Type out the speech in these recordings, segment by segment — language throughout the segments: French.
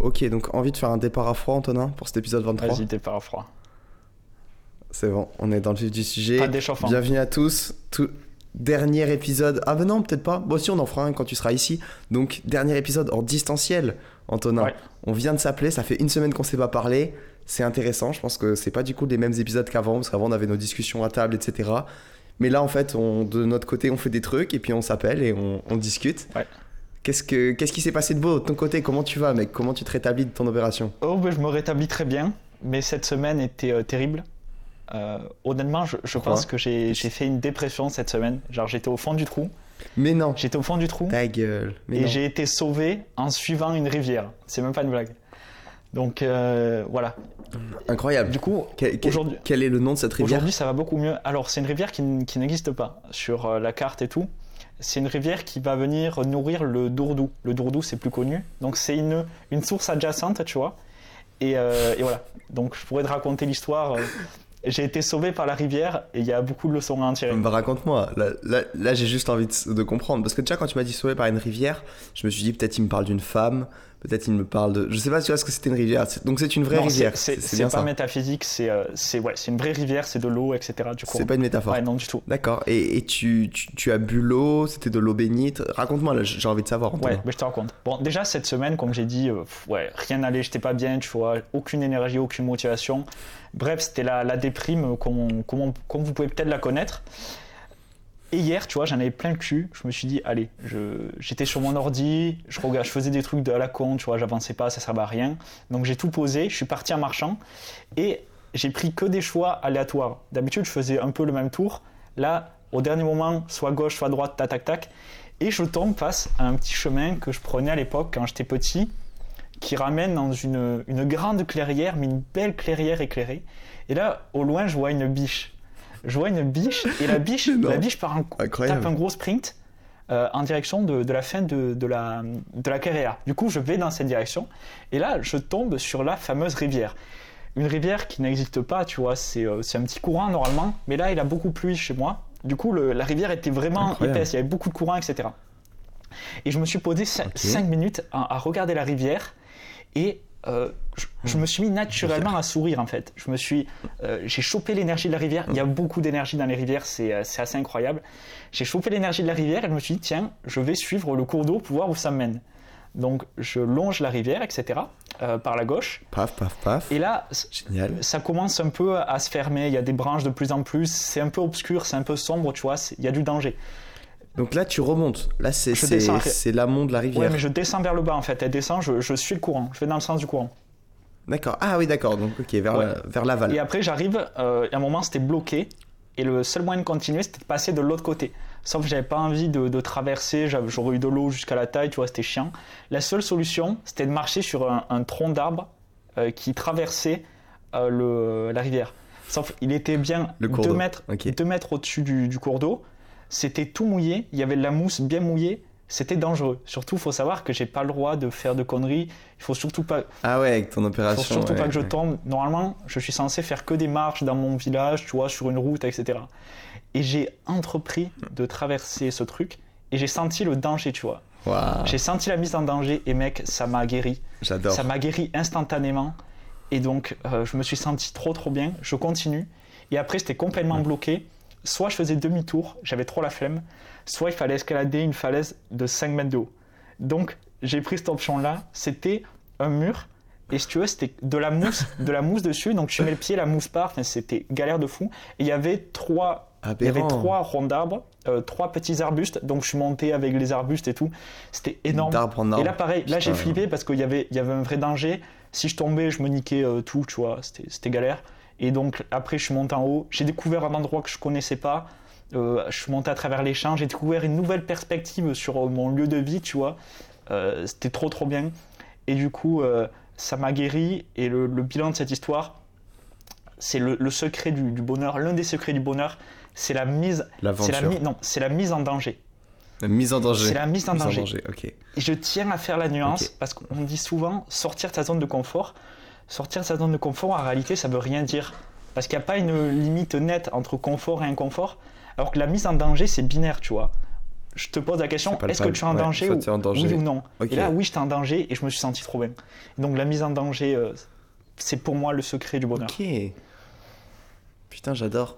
Ok, donc envie de faire un départ à froid, Antonin, pour cet épisode 23 Vas-y, départ à froid. C'est bon, on est dans le vif du sujet. Pas d'échauffement. Bienvenue à tous. Tout... Dernier épisode. Ah, ben non, peut-être pas. Bon, si, on en fera un quand tu seras ici. Donc, dernier épisode en distanciel, Antonin. Ouais. On vient de s'appeler, ça fait une semaine qu'on s'est pas parlé. C'est intéressant, je pense que c'est pas du coup les mêmes épisodes qu'avant, parce qu'avant on avait nos discussions à table, etc. Mais là, en fait, on, de notre côté, on fait des trucs et puis on s'appelle et on, on discute. Ouais. Qu'est-ce, que, qu'est-ce qui s'est passé de beau de ton côté? Comment tu vas, mec? Comment tu te rétablis de ton opération? Oh, ben, je me rétablis très bien, mais cette semaine était euh, terrible. Euh, honnêtement, je, je pense que j'ai j'ai fait une dépression cette semaine. Genre, j'étais au fond du trou. Mais non, J'étais au fond du trou ta gueule. Mais et non. j'ai été sauvé en suivant une rivière. C'est même pas une blague. Donc euh, voilà. Incroyable. Du coup, Quel, quel- aujourd'hui- quel est le nom de cette rivière? Aujourd'hui, ça va beaucoup mieux. Alors, c'est une rivière qui, n- qui n'existe pas sur euh, la carte et tout. C'est une rivière qui va venir nourrir le Dourdou. Le Dourdou, c'est plus connu. Donc, c'est une, une source adjacente, tu vois. Et, euh, voilà. Donc, je pourrais te raconter l'histoire. euh, J'ai été sauvé par la rivière et il y a beaucoup de leçons à en tirer. Bah raconte-moi, là, j'ai juste envie de, de comprendre. Parce que déjà quand tu m'as dit sauvé par une rivière, je me suis dit peut-être il me parle d'une femme, peut-être il me parle de... Je sais pas, tu vois ce que c'était une rivière. Donc c'est une vraie Non, rivière, c'est- pas ça. métaphysique, c'est euh, ouais, une vraie rivière, c'est de l'eau, etc. Du coup, C'est pas une métaphore. ouais, non du tout. D'accord, et, et tu, tu, tu as bu l'eau, c'était de l'eau bénite. Raconte-moi, là, j'ai envie de savoir. Ouais, mais je te raconte. Bon, déjà cette semaine, comme j'ai dit, euh, ouais, rien n'allait, j'étais pas bien, tu vois, aucune énergie, aucune motivation. Bref, c'était la, la déprime, comme, comme, comme vous pouvez peut-être la connaître. Et hier, tu vois, j'en avais plein le cul. Je me suis dit, allez, j'étais sur mon ordi, je, je faisais des trucs de à la con, tu vois, j'avançais pas, ça servait à rien. Donc j'ai tout posé, je suis parti en marchant et j'ai pris que des choix aléatoires. D'habitude, je faisais un peu le même tour. Là, au dernier moment, soit gauche, soit droite, tac, tac, tac. Et je tombe face à un petit chemin que je prenais à l'époque quand j'étais petit, qui ramène dans une, une grande clairière, mais une belle clairière éclairée. Et là, au loin, je vois une biche. Je vois une biche, et la biche, la biche part un, Incroyable. tape un gros sprint euh, en direction de, de la fin de, de la, de la clairière. Du coup, je vais dans cette direction, et là, je tombe sur la fameuse rivière. Une rivière qui n'existe pas, tu vois, c'est euh, un petit courant normalement, mais là, il a beaucoup plu chez moi. Du coup, le- la rivière était vraiment Incroyable. épaisse, il y avait beaucoup de courant, etc. Et je me suis posé 5 Ok. minutes à, à regarder la rivière, et euh, je, je me suis mis naturellement à sourire en fait. Je me suis, euh, j'ai chopé l'énergie de la rivière. Il y a beaucoup d'énergie dans les rivières, c'est euh, c'est assez incroyable. J'ai chopé l'énergie de la rivière et je me suis dit tiens, je vais suivre le cours d'eau pour voir où ça me mène. Donc je longe la rivière, etc. euh, par la gauche. Paf, paf, paf. Et là, Génial. ça commence un peu à se fermer. Il y a des branches de plus en plus. C'est un peu obscur, c'est un peu sombre, tu vois. Il y a du danger. Donc là, tu remontes. Là, c'est l'amont de la rivière. Ouais, mais je descends vers le bas en fait. Elle descend, je, je suis le courant. Je vais dans le sens du courant. D'accord. Ah oui, d'accord. Donc, ok, vers, Ouais. la- vers l'aval. Et après, j'arrive, euh, à un moment, c'était bloqué. Et le seul moyen de continuer, c'était de passer de l'autre côté. Sauf que j'avais pas envie de, de traverser, j'aurais eu de l'eau jusqu'à la taille, tu vois, c'était chiant. La seule solution, c'était de marcher sur un, un tronc d'arbre euh, qui traversait euh, le, la rivière. Sauf qu'il était bien Le cours 2 d'eau. mètres, mètres au-dessus du, du cours d'eau. C'était tout mouillé, il y avait de la mousse bien mouillée. C'était dangereux. Surtout, il faut savoir que j'ai pas le droit de faire de conneries. Il faut surtout pas, Ah ouais, avec ton faut opération. surtout ouais, pas que je tombe. Normalement, je suis censé faire que des marches dans mon village, tu vois, sur une route, etc. Et j'ai entrepris de traverser ce truc et j'ai senti le danger, tu vois. Waouh, J'ai senti la mise en danger et mec, ça m'a guéri. j'adore. Ça m'a guéri instantanément. Et donc, euh, je me suis senti trop trop bien. Je continue. Et après, c'était complètement bloqué. Soit je faisais demi-tour, j'avais trop la flemme. Soit il fallait escalader une falaise de 5 mètres de haut. Donc, j'ai pris cette option-là. C'était un mur. Et si tu veux, c'était de la mousse, de la mousse dessus. Donc, tu mets le pied, la mousse part. Enfin, c'était galère de fou. Et il y avait trois il y avait trois ronds d'arbres, euh, trois petits arbustes, donc je suis monté avec les arbustes et tout. C'était énorme. En. Et là, pareil, là j'ai flippé parce qu'il y avait, il y avait un vrai danger. Si je tombais, je me niquais euh, tout, tu vois, c'était galère. Et donc après, je suis monté en haut. J'ai découvert un endroit que je connaissais pas. Euh, je suis monté à travers les champs. J'ai découvert une nouvelle perspective sur euh, mon lieu de vie, tu vois. Euh, c'était trop, trop bien. Et du coup, euh, ça m'a guéri. Et le, le bilan de cette histoire, c'est le, le secret du, du bonheur. L'un des secrets du bonheur, c'est la mise, c'est la, mi- non, c'est la mise en danger. La mise en danger. C'est la mise en Mise danger. Et je tiens à faire la nuance parce qu'on dit souvent sortir de sa zone de confort. Sortir de sa zone de confort, en réalité, ça veut rien dire. Parce qu'il n'y a pas une limite nette entre confort et inconfort. Alors que la mise en danger, c'est binaire, tu vois. je te pose la question est-ce que tu es en. Ouais, danger, ou, tu es en danger. oui ou non Ok. Et là, oui, j'étais en danger et je me suis senti trop bien. Donc, la mise en danger, euh, c'est pour moi le secret du bonheur. Ok. Putain, j'adore.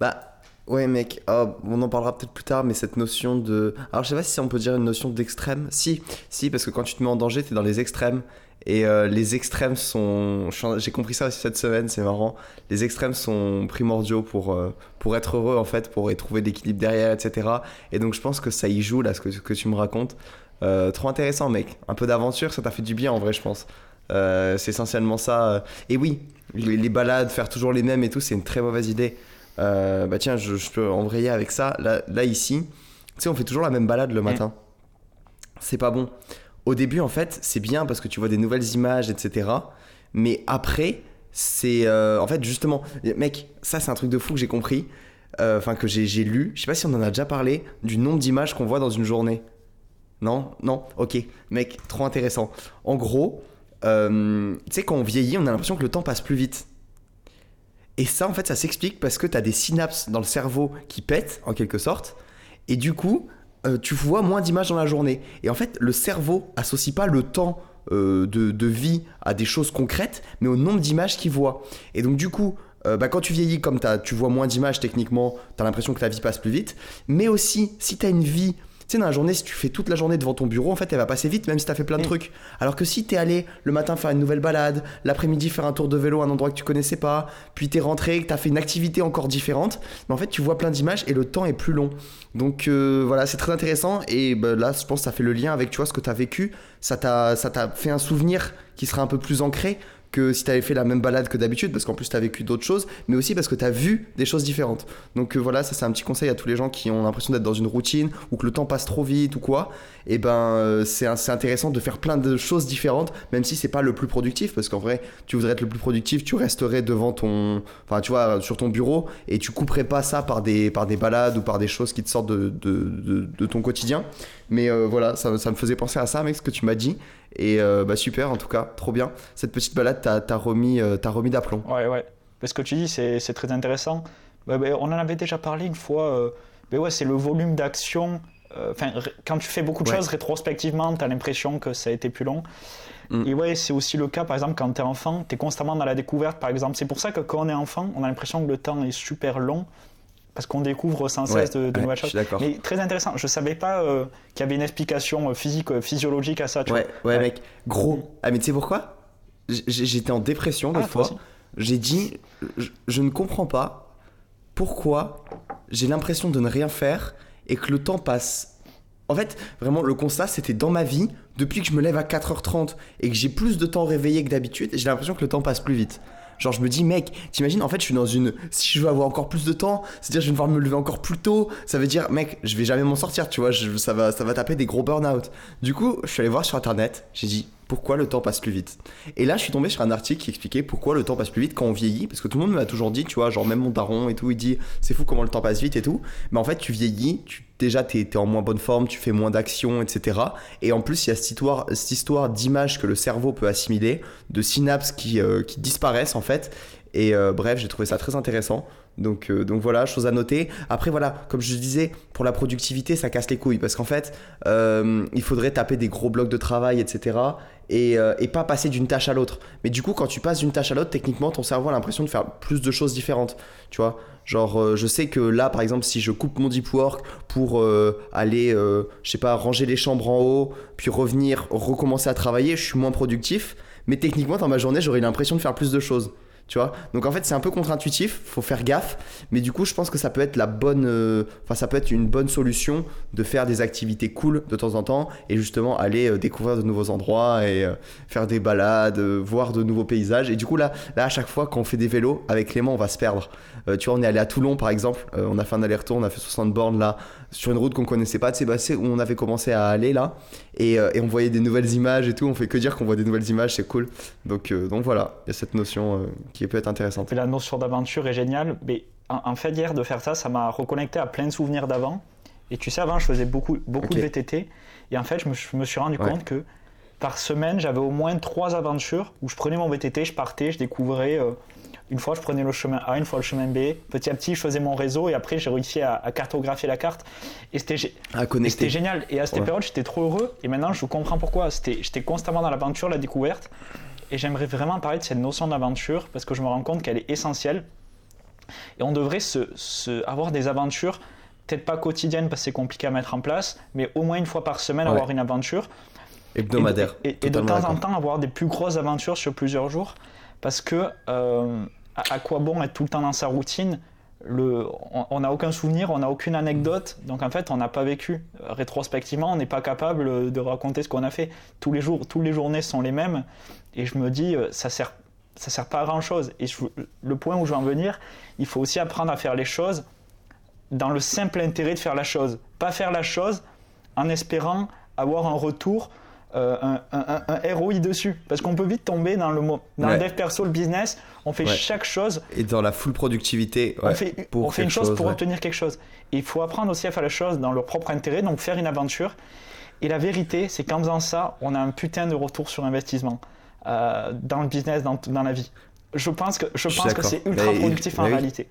Bah, ouais, mec, oh, on en parlera peut-être plus tard, mais cette notion de. Alors, je sais pas si on peut dire une notion d'extrême. Si, si, parce que quand tu te mets en danger, t'es dans les extrêmes. Et euh, les extrêmes sont. J'ai compris ça aussi cette semaine, c'est marrant. Les extrêmes sont primordiaux pour, euh, pour être heureux, en fait, pour y trouver l'équilibre derrière, etc. Et donc, je pense que ça y joue, là, ce que, ce que tu me racontes. Euh, trop intéressant, mec. Un peu d'aventure, ça t'a fait du bien, en vrai, je pense. C'est essentiellement ça. Et oui, les, les balades, faire toujours les mêmes et tout, c'est une très mauvaise idée. Bah tiens, je, je peux embrayer avec ça. Là, là ici, tu sais, on fait toujours la même balade le matin. C'est pas bon. Au début, en fait, c'est bien parce que tu vois des nouvelles images, etc. Mais après, c'est. euh, en fait, justement, mec, ça, c'est un truc de fou que j'ai compris. euh, Enfin, que j'ai lu. Je sais pas si on en a déjà parlé, du nombre d'images qu'on voit dans une journée. Non? Non? Ok. Mec, trop intéressant. En gros, euh, tu sais, quand on vieillit, on a l'impression que le temps passe plus vite. Et ça, en fait, ça s'explique parce que tu as des synapses dans le cerveau qui pètent, en quelque sorte. Et du coup, euh, tu vois moins d'images dans la journée. Et en fait, le cerveau associe pas le temps euh, de, de vie à des choses concrètes, mais au nombre d'images qu'il voit. Et donc, du coup, euh, bah, quand tu vieillis, comme tu vois moins d'images techniquement, tu as l'impression que ta vie passe plus vite. Mais aussi, si tu as une vie. Tu sais, dans la journée, si tu fais toute la journée devant ton bureau, en fait, elle va passer vite, même si tu as fait plein de Mm. trucs. Alors que si t'es allé le matin faire une nouvelle balade, l'après-midi faire un tour de vélo à un endroit que tu connaissais pas, puis t'es rentré, que t'as fait une activité encore différente, mais en fait tu vois plein d'images et le temps est plus long. Donc euh, voilà, c'est très intéressant et bah, là je pense que ça fait le lien avec tu vois ce que t'as vécu, ça t'a ça t'a fait un souvenir qui sera un peu plus ancré que si t'avais fait la même balade que d'habitude parce qu'en plus t'as vécu d'autres choses, mais aussi parce que t'as vu des choses différentes. Donc euh, voilà, ça c'est un petit conseil à tous les gens qui ont l'impression d'être dans une routine ou que le temps passe trop vite ou quoi. Et ben euh, c'est intéressant de faire plein de choses différentes, même si c'est pas le plus productif, parce qu'en vrai, tu voudrais être le plus productif, tu resterais devant ton, enfin tu vois, sur ton bureau et tu couperais pas ça par des par des balades ou par des choses qui te sortent de, de, de- ton quotidien. Mais euh, voilà, ça, ça me faisait penser à ça, mec, ce que tu m'as dit. Et euh, bah super, en tout cas, trop bien. Cette petite balade, t'as t'as remis, euh, t'as remis d'aplomb. Ouais, ouais. Mais ce que tu dis, c'est très intéressant. Bah, bah, on en avait déjà parlé une fois. euh, mais ouais, c'est le volume d'action. Enfin, quand tu fais beaucoup de Ouais. choses rétrospectivement, tu as l'impression que ça a été plus long. Mm. Et ouais, c'est aussi le cas, par exemple, quand tu es enfant, tu es constamment dans la découverte, par exemple. C'est pour ça que quand on est enfant, on a l'impression que le temps est super long, parce qu'on découvre sans Ouais, cesse de, de ouais, nouvelles je choses. suis d'accord. Mais très intéressant. Je savais pas euh, qu'il y avait une explication euh, physique, euh, physiologique à ça. Tu Ouais, ouais, Ouais. mec, gros. Ah, mais tu sais pourquoi? J'étais en dépression des Ah, toi fois. aussi. J'ai dit, je, je ne comprends pas pourquoi j'ai l'impression de ne rien faire et que le temps passe. En fait, vraiment, le constat, c'était dans ma vie, depuis que je me lève à 4h30 et que j'ai plus de temps réveillé que d'habitude, j'ai l'impression que le temps passe plus vite. Genre, je me dis, mec, t'imagines, en fait, je suis dans une. Si je veux avoir encore plus de temps, c'est-à-dire, je vais devoir me lever encore plus tôt, ça veut dire, mec, je vais jamais m'en sortir, tu vois, ça, ça va taper des gros burn-out. Du coup, je suis allé voir sur internet, j'ai dit, pourquoi le temps passe plus vite Et là, je suis tombé sur un article qui expliquait pourquoi le temps passe plus vite quand on vieillit, parce que tout le monde m'a toujours dit, tu vois, genre, même mon daron et tout, il dit, c'est fou comment le temps passe vite et tout. Mais en fait, tu vieillis, tu, déjà, t'es es en moins bonne forme, tu fais moins d'actions, etc. Et en plus, il y a cette histoire, cette histoire d'images que le cerveau peut assimiler, de synapses qui, euh, disparaissent en fait. Et euh, bref, j'ai trouvé ça très intéressant. Donc, euh, donc voilà, chose à noter. Après, voilà, comme je disais, pour la productivité, ça casse les couilles. Parce qu'en fait, euh, il faudrait taper des gros blocs de travail, etc. Et, euh, et pas passer d'une tâche à l'autre. Mais du coup, quand tu passes d'une tâche à l'autre, techniquement, ton cerveau a l'impression de faire plus de choses différentes. Tu vois? Genre, je sais que là, par exemple, si je coupe mon deep work pour aller, je sais pas, ranger les chambres en haut, puis revenir, recommencer à travailler, je suis moins productif. Mais techniquement, dans ma journée, j'aurais l'impression de faire plus de choses. Tu vois? Donc en fait, c'est un peu contre-intuitif, faut faire gaffe. Mais du coup, je pense que ça peut être la bonne. euh, Enfin, ça peut être une bonne solution de faire des activités cool de temps en temps et justement aller euh, découvrir de nouveaux endroits et euh, faire des balades, voir de nouveaux paysages. Et du coup, là, là, à chaque fois, quand on fait des vélos, avec Clément, on va se perdre. Euh, tu vois, on est allé à Toulon par exemple, euh, on a fait un aller-retour, on a fait 60 bornes là, sur une route qu'on connaissait pas, tu sais, bah, c'est où on avait commencé à aller là. Et, euh, et on voyait des nouvelles images et tout, on fait que dire qu'on voit des nouvelles images, c'est cool. Donc, donc voilà, il y a cette notion qui peut être intéressante. Et la notion d'aventure est géniale. Mais en, fait, hier, de faire ça, ça m'a reconnecté à plein de souvenirs d'avant. Et tu sais, avant, je faisais beaucoup, de VTT. Et en fait, je me, je me suis rendu Ouais. compte que par semaine, j'avais au moins trois aventures où je prenais mon VTT, je partais, je découvrais Une fois, je prenais le chemin A, une fois le chemin B. Petit à petit, je faisais mon réseau et après, j'ai réussi à, cartographier la carte. Et c'était génial. Et à cette période, j'étais trop heureux. Et maintenant, je comprends pourquoi. J'étais constamment dans l'aventure, la découverte. Et j'aimerais vraiment parler de cette notion d'aventure parce que je me rends compte qu'elle est essentielle. Et on devrait se, avoir des aventures, peut-être pas quotidiennes parce que c'est compliqué à mettre en place, mais au moins une fois par semaine avoir une aventure. Hebdomadaire. Et, de temps en temps avoir des plus grosses aventures sur plusieurs jours. Parce que euh, à, quoi bon être tout le temps dans sa routine le, on n'a aucun souvenir, on n'a aucune anecdote, donc en fait on n'a pas vécu. Rétrospectivement, on n'est pas capable de raconter ce qu'on a fait. Tous les jours, toutes les journées sont les mêmes, et je me dis euh, ça sert, ça sert pas à grand chose. Et le point où je veux en venir, il faut aussi apprendre à faire les choses dans le simple intérêt de faire la chose, pas faire la chose en espérant avoir un retour euh, un, un, ROI dessus. Parce qu'on peut vite tomber dans le, dans le dev perso, le business, on fait chaque chose. Et dans la full productivité, on fait, on fait une chose, pour obtenir quelque chose. Et il faut apprendre aussi à faire la chose dans leur propre intérêt, donc faire une aventure. Et la vérité, c'est qu'en faisant ça, on a un putain de retour sur investissement euh, dans le business, dans, dans, la vie. Je pense que, je, pense que c'est ultra productif en réalité.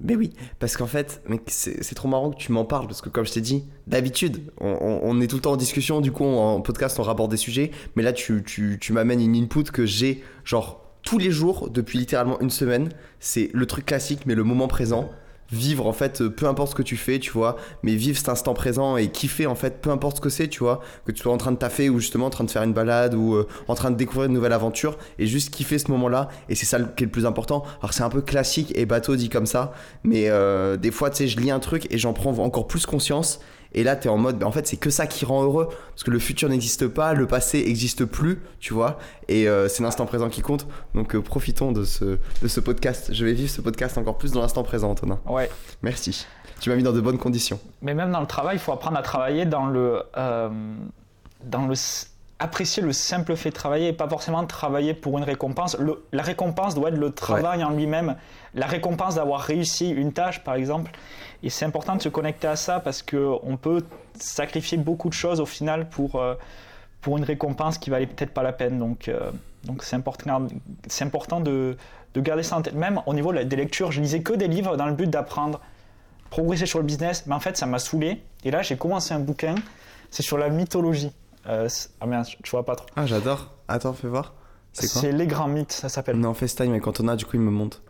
Mais oui, parce qu'en fait, c'est trop marrant que tu m'en parles, parce que comme je t'ai dit, d'habitude, on, est tout le temps en discussion, du coup, en podcast, on rapporte des sujets, mais là, tu, tu, tu m'amènes une input que j'ai, genre, tous les jours, depuis littéralement une semaine. C'est le truc classique, mais le moment présent. Vivre en fait euh, peu importe ce que tu fais tu vois mais vivre cet instant présent et kiffer en fait peu importe ce que c'est tu vois. Que tu sois en train de taffer ou justement en train de faire une balade ou euh, en train de découvrir une nouvelle aventure et juste kiffer ce moment là et c'est ça qui est le plus important. Alors c'est un peu classique et bateau dit comme ça mais euh, des fois tu sais je lis un truc et j'en prends encore plus conscience et là, tu es en mode, en fait, c'est que ça qui rend heureux. Parce que le futur n'existe pas, le passé n'existe plus, tu vois. Et euh, c'est l'instant présent qui compte. Donc euh, profitons de ce, de ce podcast. Je vais vivre ce podcast encore plus dans l'instant présent, Antonin. Ouais. Merci. Tu m'as mis dans de bonnes conditions. Mais même dans le travail, il faut apprendre à travailler dans le. Euh, dans le apprécier le simple fait de travailler et pas forcément travailler pour une récompense. la récompense doit être le travail en lui-même. La récompense d'avoir réussi une tâche, par exemple. Et c'est important de se connecter à ça parce qu'on peut sacrifier beaucoup de choses au final pour, euh, pour une récompense qui valait peut-être pas la peine. Donc, euh, donc c'est important, c'est important de, de, garder ça en tête. Même au niveau des lectures, je lisais que des livres dans le but d'apprendre, progresser sur le business. Mais en fait, ça m'a saoulé. Et là, j'ai commencé un bouquin. C'est sur la mythologie. Euh, ah merde, je vois pas trop. Ah, j'adore. Attends, fais voir. C'est quoi C'est Les Grands Mythes, ça s'appelle. Non, FaceTime, mais quand on a, du coup, il me montre.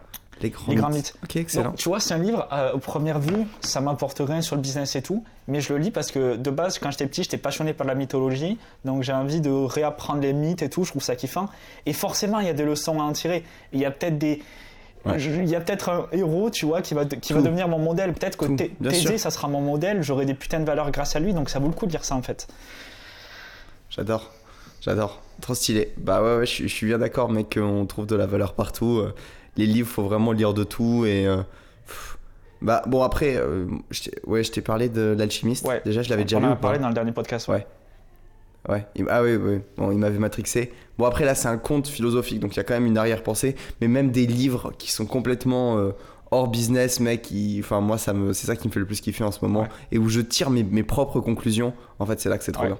Les grands, mythes. Ok, excellent. tu vois, c'est un livre, euh, aux premières vues, ça m'apporte rien sur le business et tout, mais je le lis parce que de base, quand j'étais petit, j'étais passionné par la mythologie, donc j'ai envie de réapprendre les mythes et tout, je trouve ça kiffant. Et forcément, il y a des leçons à en tirer. Il y a peut-être des. Il y a peut-être un héros, tu vois, qui va, qui va devenir mon modèle. Peut-être que Thésée, ça sera mon modèle, j'aurai des putains de valeurs grâce à lui, donc ça vaut le coup de lire ça en fait. J'adore. J'adore. Trop stylé. Bah ouais, ouais je, suis bien d'accord, mec, qu'on trouve de la valeur partout. Euh, les livres, faut vraiment lire de tout et. Euh, bah bon après, euh, ouais, je t'ai parlé de l'alchimiste. Ouais. Déjà, je l'avais déjà lu. On en a parlé dans le dernier podcast. Ouais. Ouais. Ah oui, oui. Bon, il m'avait matrixé. Bon après là, c'est un conte philosophique, donc il y a quand même une arrière-pensée. Mais même des livres qui sont complètement euh, hors business, mec. Enfin moi, ça me, c'est ça qui me fait le plus kiffer en ce moment et où je tire mes, mes propres conclusions. En fait, c'est là que c'est trop bien.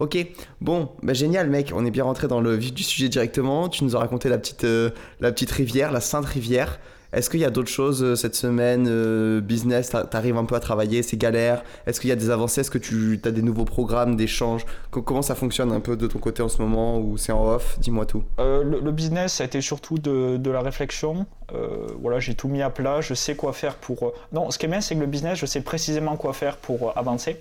Ok, bon, bah génial mec, on est bien rentré dans le vif du sujet directement. Tu nous as raconté la petite, euh, la petite rivière, la Sainte Rivière. Est-ce qu'il y a d'autres choses euh, cette semaine euh, Business, t'arrives un peu à travailler, c'est galère Est-ce qu'il y a des avancées? Est-ce que tu as des nouveaux programmes d'échange Comment ça fonctionne un peu de ton côté en ce moment ou c'est en off? Dis-moi tout. le, business, ça a été surtout de, la réflexion. voilà, j'ai tout mis à plat, je sais quoi faire pour... Non, ce qui est bien, c'est que le business, je sais précisément quoi faire pour avancer.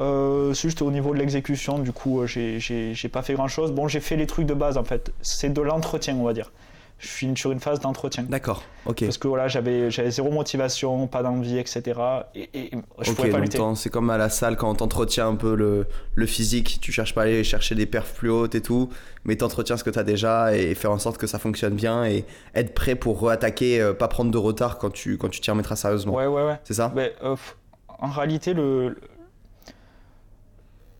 Euh, juste au niveau de l'exécution, du coup, euh, j'ai pas fait grand chose. Bon, j'ai fait les trucs de base en fait. C'est de l'entretien, on va dire. Je suis sur une phase d'entretien. D'accord, ok. Parce que voilà, j'avais zéro motivation, pas d'envie, etc. Et, je pouvais pas lutter. C'est comme à la salle quand t'entretiens un peu le, le, physique. Tu cherches pas à aller chercher des perfs plus hautes et tout, mais t'entretiens ce que t'as déjà et faire en sorte que ça fonctionne bien et être prêt pour reattaquer, euh, pas prendre de retard quand tu quand tu t'y remettras sérieusement. Ouais, ouais, ouais. C'est ça? Mais, En réalité, le,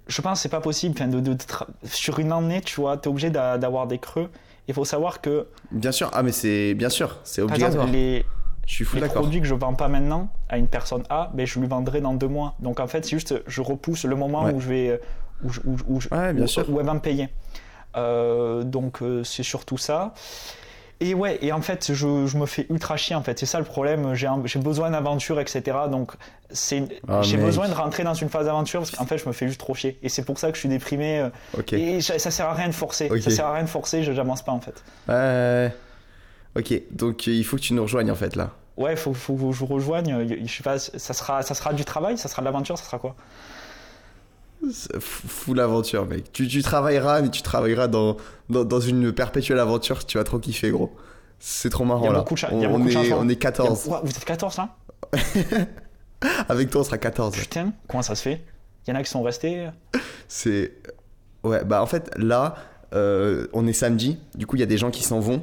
je pense que c'est pas possible. de, sur une année, tu vois, tu es obligé d'avoir des creux. Il faut savoir que. Bien sûr, ah, mais c'est bien sûr, c'est obligatoire. les, je suis fou les produits que je vends pas maintenant à une personne A, ben, je lui vendrai dans deux mois. Donc en fait, c'est juste, je repousse le moment où je vais. Où, où, bien sûr. où, elle va me payer. Euh, donc euh, c'est surtout ça. Et ouais, et en fait, je, je me fais ultra chier en fait. C'est ça le problème. J'ai un- j'ai besoin d'aventure, etc. Donc, c'est Ah, j'ai mec. besoin de rentrer dans une phase d'aventure parce qu'en fait, je me fais juste trop chier. Et c'est pour ça que je suis déprimé. euh. Et ça, ça sert à rien de forcer. Ça sert à rien de forcer. Je j'avance pas en fait. Ouais. Ok, donc euh, il faut que tu nous rejoignes en fait là. Ouais, faut, faut que je vous rejoigne. Je sais pas, ça sera, ça sera du travail, ça sera de l'aventure, ça sera quoi? Fou l'aventure, mec. Tu, tu travailleras, mais tu travailleras dans, dans, dans une perpétuelle aventure. Tu vas trop kiffer, gros. C'est trop marrant Il y a là. beaucoup de cha- on, il y a on beaucoup de est, on est 14. Ouah, Vous êtes 14 là? Avec toi, on sera 14. Putain, comment ça se fait? Il y en a qui sont restés. C'est. Ouais, bah en fait, là, euh, on est samedi. Du coup, il y a des gens qui s'en vont.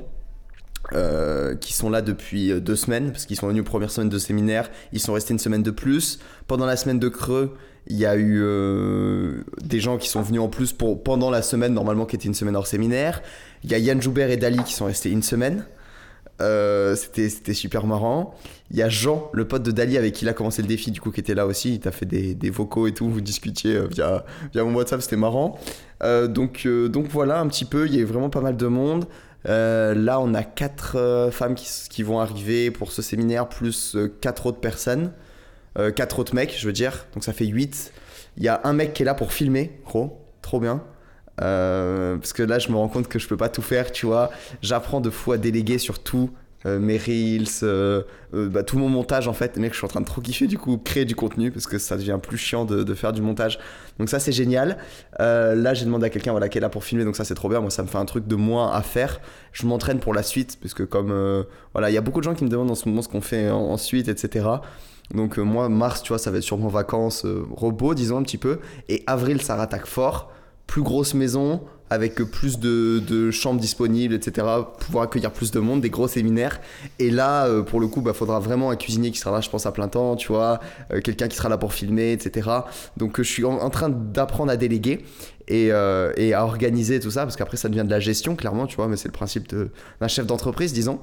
Euh, qui sont là depuis euh, deux semaines, parce qu'ils sont venus première semaine de séminaire, ils sont restés une semaine de plus. Pendant la semaine de creux, il y a eu euh, des gens qui sont venus en plus pour, pendant la semaine, normalement, qui était une semaine hors séminaire. Il y a Yann Joubert et Dali qui sont restés une semaine. Euh, c'était super marrant. Il y a Jean, le pote de Dali avec qui il a commencé le défi, du coup, qui était là aussi. Il t'a fait des, des vocaux et tout. Vous discutiez via, via mon WhatsApp, c'était marrant. Donc, donc voilà un petit peu. Il y a vraiment pas mal de monde. Euh, là, on a quatre euh, femmes qui, vont arriver pour ce séminaire, plus euh, quatre autres personnes. Euh, quatre autres mecs, je veux dire. Donc ça fait 8. Il y a un mec qui est là pour filmer, gros. Trop bien. Euh, parce que là, je me rends compte que je peux pas tout faire, tu vois. J'apprends de fou à déléguer sur tout. Euh, mes reels, euh, euh, bah, tout mon montage en fait. Mec, je suis en train de trop kiffer du coup, créer du contenu parce que ça devient plus chiant de, faire du montage. Donc ça, c'est génial. Euh, là, j'ai demandé à quelqu'un voilà, qui est là pour filmer, donc ça, c'est trop bien. Moi, ça me fait un truc de moins à faire. Je m'entraîne pour la suite parce que comme voilà, il y a beaucoup de gens qui me demandent en ce moment ce qu'on fait en- ensuite, etc. Donc moi, mars, tu vois, ça va être sûrement vacances, repos, disons un petit peu. Et avril, ça rattaque fort. Plus grosse maison, avec plus de, chambres disponibles, etc. Pouvoir accueillir plus de monde, des gros séminaires. Et là, euh, pour le coup, bah, faudra vraiment un cuisinier qui sera là, je pense, à plein temps, tu vois. euh, Quelqu'un qui sera là pour filmer, etc. Donc euh, je suis en, train d'apprendre à déléguer. Et, à organiser tout ça, parce qu'après ça devient de la gestion, clairement, tu vois, mais c'est le principe d'un chef d'entreprise, disons.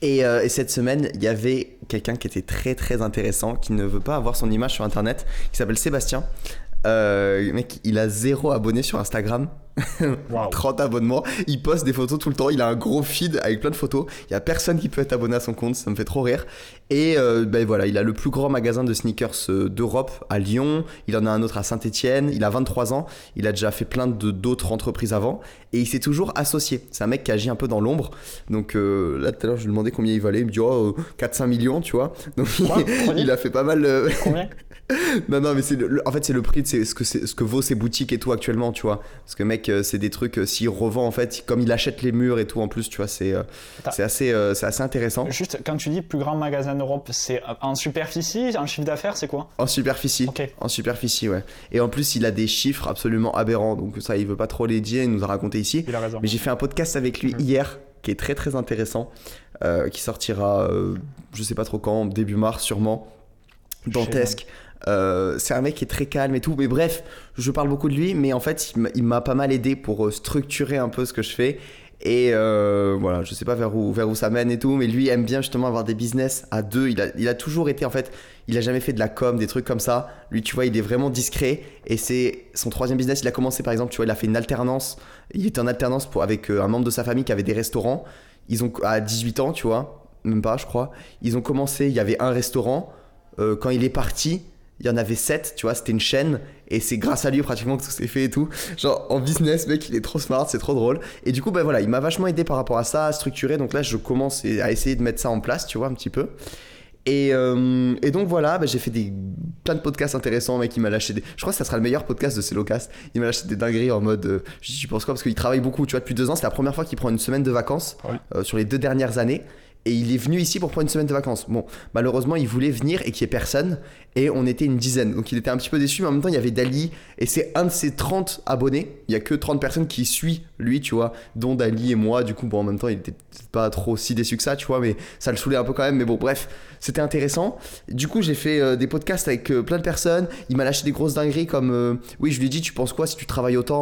Et cette semaine, il y avait quelqu'un qui était très très intéressant, qui ne veut pas avoir son image sur internet, qui s'appelle Sébastien. Euh, mec, il a zéro abonné sur Instagram. Waouh. 30 abonnements. Il poste des photos tout le temps. Il a un gros feed avec plein de photos. Il y a personne qui peut être abonné à son compte. Ça me fait trop rire. Et euh, ben voilà, il a le plus grand magasin de sneakers euh, d'Europe à Lyon. Il en a un autre à Saint-Etienne. Il a 23 ans. Il a déjà fait plein d'autres entreprises avant. Et il s'est toujours associé. C'est un mec qui agit un peu dans l'ombre. Donc euh, là, tout à l'heure, je lui demandais combien il valait. Il me dit oh, euh, 4-5 millions, tu vois. Donc il a fait pas mal. euh, Combien? non, non, mais c'est le- en fait, c'est le prix de ce, que c'est- ce que vaut ces boutiques et tout actuellement, tu vois. Parce que, mec, euh, c'est des trucs, euh, s'il revend, en fait, comme il achète les murs et tout, en plus, tu vois, c'est euh, c'est assez, c'est assez intéressant. Juste, quand tu dis plus grand magasin d'Europe, c'est en superficie, en chiffre d'affaires, c'est quoi? En superficie. Ok. En superficie, ouais. Et en plus, il a des chiffres absolument aberrants. Donc, ça, il veut pas trop les dire, il nous a raconté ici. Il a raison. Mais j'ai fait un podcast avec lui Mhm. hier, qui est très, très intéressant, euh, qui sortira, euh, je sais pas trop quand, début mars, sûrement. Dantesque. Euh, c'est un mec qui est très calme et tout. Mais bref, je parle beaucoup de lui, mais en fait, il m'a- pas mal aidé pour euh, structurer un peu ce que je fais. Et euh, voilà, je sais pas vers où, vers où ça mène et tout, mais lui aime bien justement avoir des business à deux. Il a, il a toujours été, en fait, il a jamais fait de la com, des trucs comme ça. Lui, tu vois, il est vraiment discret. Et c'est son troisième business. Il a commencé, par exemple, tu vois, il a fait une alternance. Il était en alternance pour, avec un membre de sa famille qui avait des restaurants. Ils ont, à 18 ans, tu vois, même pas, je crois. Ils ont commencé, il y avait un restaurant. Quand il est parti, il y en avait 7, tu vois, c'était une chaîne. Et c'est grâce à lui pratiquement que tout s'est fait et tout. Genre en business, mec, il est trop smart, c'est trop drôle. Et du coup, ben voilà, il m'a vachement aidé par rapport à ça, à structurer. Donc là, je commence à essayer de mettre ça en place, tu vois, un petit peu. Et, euh, et donc voilà, ben j'ai fait des, plein de podcasts intéressants, mec. Il m'a lâché des. Je crois que ça sera le meilleur podcast de Cellocast. Il m'a lâché des dingueries en mode. euh, je dis, tu penses quoi? Parce qu'il travaille beaucoup, tu vois, depuis deux ans. C'est la première fois qu'il prend une semaine de vacances euh, sur les deux dernières années. Et il est venu ici pour prendre une semaine de vacances. Bon, malheureusement, il voulait venir et qu'il n'y ait personne. Et on était une dizaine. Donc il était un petit peu déçu, mais en même temps, il y avait Dali. Et c'est un de ses 30 abonnés. Il n'y a que 30 personnes qui suivent lui, tu vois, dont Dali et moi. Du coup, bon, en même temps, il était pas trop si déçu que ça, tu vois, mais ça le saoulait un peu quand même. Mais bon, bref, c'était intéressant. Du coup, j'ai fait euh, des podcasts avec euh, plein de personnes. Il m'a lâché des grosses dingueries comme euh, oui, je lui ai dit, tu penses quoi si tu travailles autant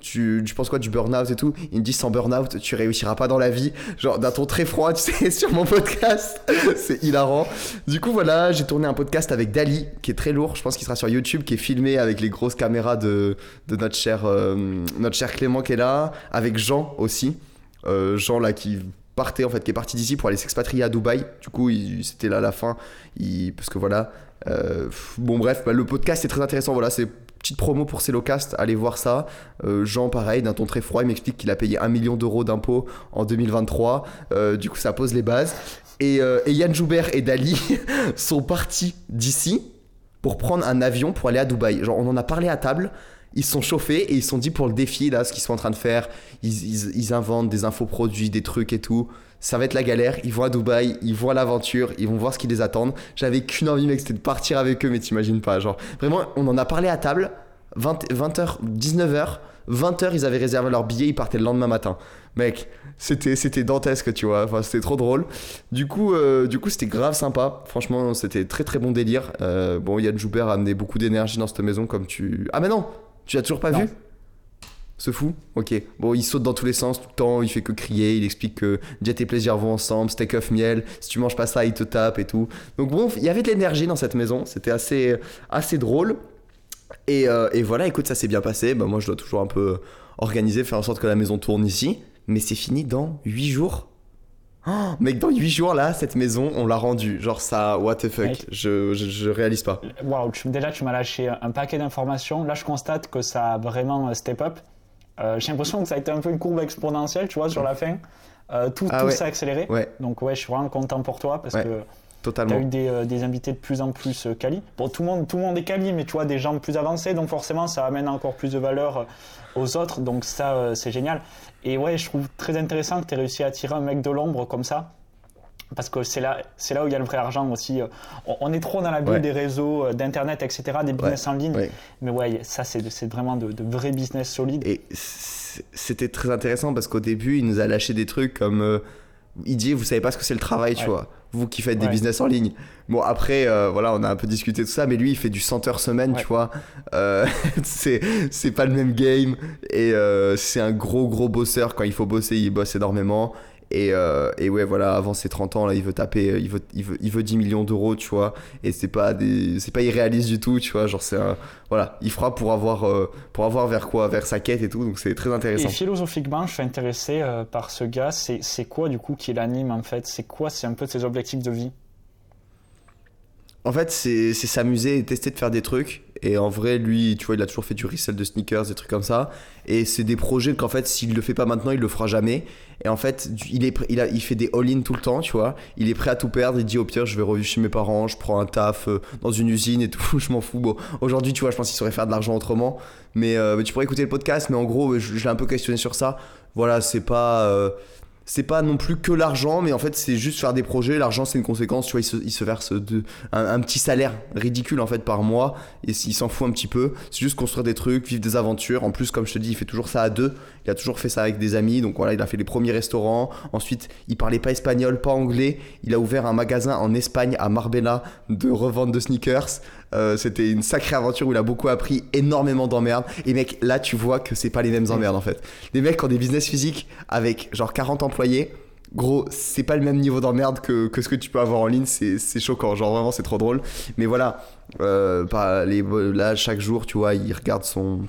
tu, tu penses quoi du burn-out et tout? Il me dit, sans burn-out, tu réussiras pas dans la vie. Genre d'un ton très froid, tu sais, sur mon podcast. C'est hilarant. Du coup, voilà, j'ai tourné un podcast avec Dali, qui est très lourd. Je pense qu'il sera sur YouTube, qui est filmé avec les grosses caméras de, de notre, cher, notre cher Clément qui est là, avec Jean aussi. Jean là qui partait en fait, qui est parti d'ici pour aller s'expatrier à Dubaï. Du coup, c'était là la fin, parce que voilà. bon bref, bah, le podcast est très intéressant. Voilà, c'est petite promo pour Cellocast, allez voir ça. Jean, pareil, d'un ton très froid, il m'explique qu'il a payé un million d'euros d'impôts en 2023. du coup, ça pose les bases. Et, et Yann Joubert et Dali sont partis d'ici pour prendre un avion pour aller à Dubaï. Genre, on en a parlé à table ils sont chauffés et ils sont dit pour le défi, là, ce qu'ils sont en train de faire, ils, inventent des infoproduits, des trucs et tout. Ça va être la galère. Ils vont à Dubaï, ils vont à l'aventure, ils vont voir ce qui les attend. J'avais qu'une envie, mec, c'était de partir avec eux, mais t'imagines pas. Genre, vraiment, on en a parlé à table, 20, h 19h. 20h, ils avaient réservé leur billet, ils partaient le lendemain matin. Mec, c'était c'était dantesque, tu vois. Enfin, c'était trop drôle. Du coup, euh, du coup, c'était grave sympa. Franchement, c'était très très bon délire. Euh, bon, Yann Joubert a amené beaucoup d'énergie dans cette maison, comme tu. Ah mais non, tu l'as toujours pas vu? Ce fou? Ok. Bon, il saute dans tous les sens tout le temps, il fait que crier, il explique que jet et plaisir vont ensemble, steak of miel, si tu manges pas ça, il te tape et tout. Donc bon, il y avait de l'énergie dans cette maison, c'était assez, assez drôle. Et, euh, et, voilà, écoute, ça s'est bien passé. Bah, moi, je dois toujours un peu organiser, faire en sorte que la maison tourne ici. Mais c'est fini dans 8 jours. Oh, mec, dans 8 jours, là, cette maison, on l'a rendue. Genre, ça, what the fuck, je, je, réalise pas. Waouh, déjà, tu m'as lâché un paquet d'informations. Là, je constate que ça a vraiment euh, step up. Euh, j'ai l'impression que ça a été un peu une courbe exponentielle, tu vois, sur la fin. Euh, tout, ah tout s'est accéléré. Ouais. Donc, ouais, je suis vraiment content pour toi parce que Totalement. Tu as eu des, des, invités de plus en plus quali. Bon, tout le, monde, tout le monde est quali, mais tu vois, des gens plus avancés, donc forcément, ça amène encore plus de valeur aux autres. Donc, ça, c'est génial. Et ouais, je trouve très intéressant que tu aies réussi à attirer un mec de l'ombre comme ça. Parce que c'est là, c'est là où il y a le vrai argent aussi. On, est trop dans la bulle des réseaux, euh, d'Internet, etc., des business en ligne. Mais ouais, ça, c'est, c'est vraiment de, de, vrais business solides. Et c'était très intéressant parce qu'au début, il nous a lâché des trucs comme. Euh, il dit, vous savez pas ce que c'est le travail, tu vois vous qui faites des business en ligne. Bon, après, euh, voilà, on a un peu discuté de tout ça, mais lui, il fait du 100 heures semaine, tu vois. Euh, c'est, c'est pas le même game. Et euh, c'est un gros, gros bosseur. Quand il faut bosser, il bosse énormément. Et, euh, et, ouais, voilà, avant ses 30 ans, là, il veut taper, il veut, il veut, il veut 10 millions d'euros, tu vois. Et c'est pas, des, c'est pas irréaliste du tout, tu vois. Genre, c'est un. Voilà, il fera pour avoir, euh, pour avoir vers quoi Vers sa quête et tout. Donc, c'est très intéressant. Et philosophiquement, je suis intéressé euh, par ce gars. C'est, c'est quoi, du coup, qui l'anime, en fait? C'est quoi C'est un peu ses objectifs de vie? En fait, c'est, c'est s'amuser et tester de faire des trucs. Et en vrai, lui, tu vois, il a toujours fait du resell de sneakers, des trucs comme ça. Et c'est des projets qu'en fait, s'il le fait pas maintenant, il le fera jamais. Et en fait, il, est, il, a, il fait des all-in tout le temps, tu vois. Il est prêt à tout perdre. Il dit au pire, je vais revivre chez mes parents, je prends un taf euh, dans une usine et tout, je m'en fous. Bon, aujourd'hui, tu vois, je pense qu'il saurait faire de l'argent autrement. Mais, euh, tu pourrais écouter le podcast, mais en gros, je, l'ai un peu questionné sur ça. Voilà, c'est pas. Euh, c'est pas non plus que l'argent, mais en fait, c'est juste faire des projets. L'argent, c'est une conséquence. Tu vois, il se, verse de, un, petit salaire ridicule en fait par mois et il s'en fout un petit peu. C'est juste construire des trucs, vivre des aventures. En plus, comme je te dis, il fait toujours ça à deux. Il a toujours fait ça avec des amis. Donc voilà, il a fait les premiers restaurants. Ensuite, il parlait pas espagnol, pas anglais. Il a ouvert un magasin en Espagne à Marbella de revente de sneakers. Euh, c'était une sacrée aventure où il a beaucoup appris, énormément d'emmerdes. Et mec, là, tu vois que c'est pas les mêmes emmerdes en fait. Les mecs qui ont des business physiques avec genre 40 employés, gros, c'est pas le même niveau d'emmerde que, que, ce que tu peux avoir en ligne, c'est choquant, genre vraiment c'est trop drôle. Mais voilà, euh, les, là chaque jour, tu vois, il regarde son...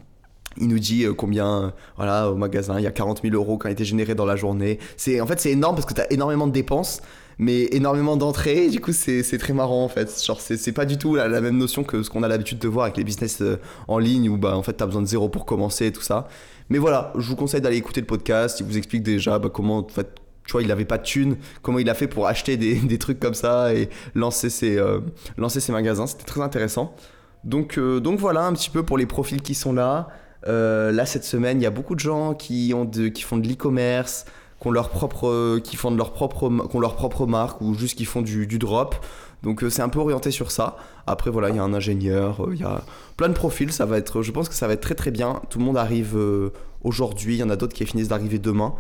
Il nous dit euh, combien, voilà, au magasin, il y a 40 000 euros qui ont été générés dans la journée. C'est En fait, c'est énorme parce que tu as énormément de dépenses mais énormément d'entrées. Du coup, c'est très marrant en fait. Genre, c'est pas du tout la, même notion que ce qu'on a l'habitude de voir avec les business euh, en ligne où bah en fait t'as besoin de zéro pour commencer et tout ça. Mais voilà, je vous conseille d'aller écouter le podcast. Il vous explique déjà bah, comment en fait tu vois, il avait pas de thunes, comment il a fait pour acheter des, des trucs comme ça et lancer ses, euh, lancer ses magasins. C'était très intéressant. Donc, euh, donc voilà un petit peu pour les profils qui sont là. là, cette semaine, il y a beaucoup de gens qui, ont de, qui font de l'e-commerce, qui leur propre, qui font de leur propre, qui leur propre marque ou juste qui font du, drop. Donc euh, c'est un peu orienté sur ça. Après voilà, il y a un ingénieur, euh, il y a plein de profils. Ça va être, je pense que ça va être très très bien. Tout le monde arrive euh, aujourd'hui. Il y en a d'autres qui finissent d'arriver demain.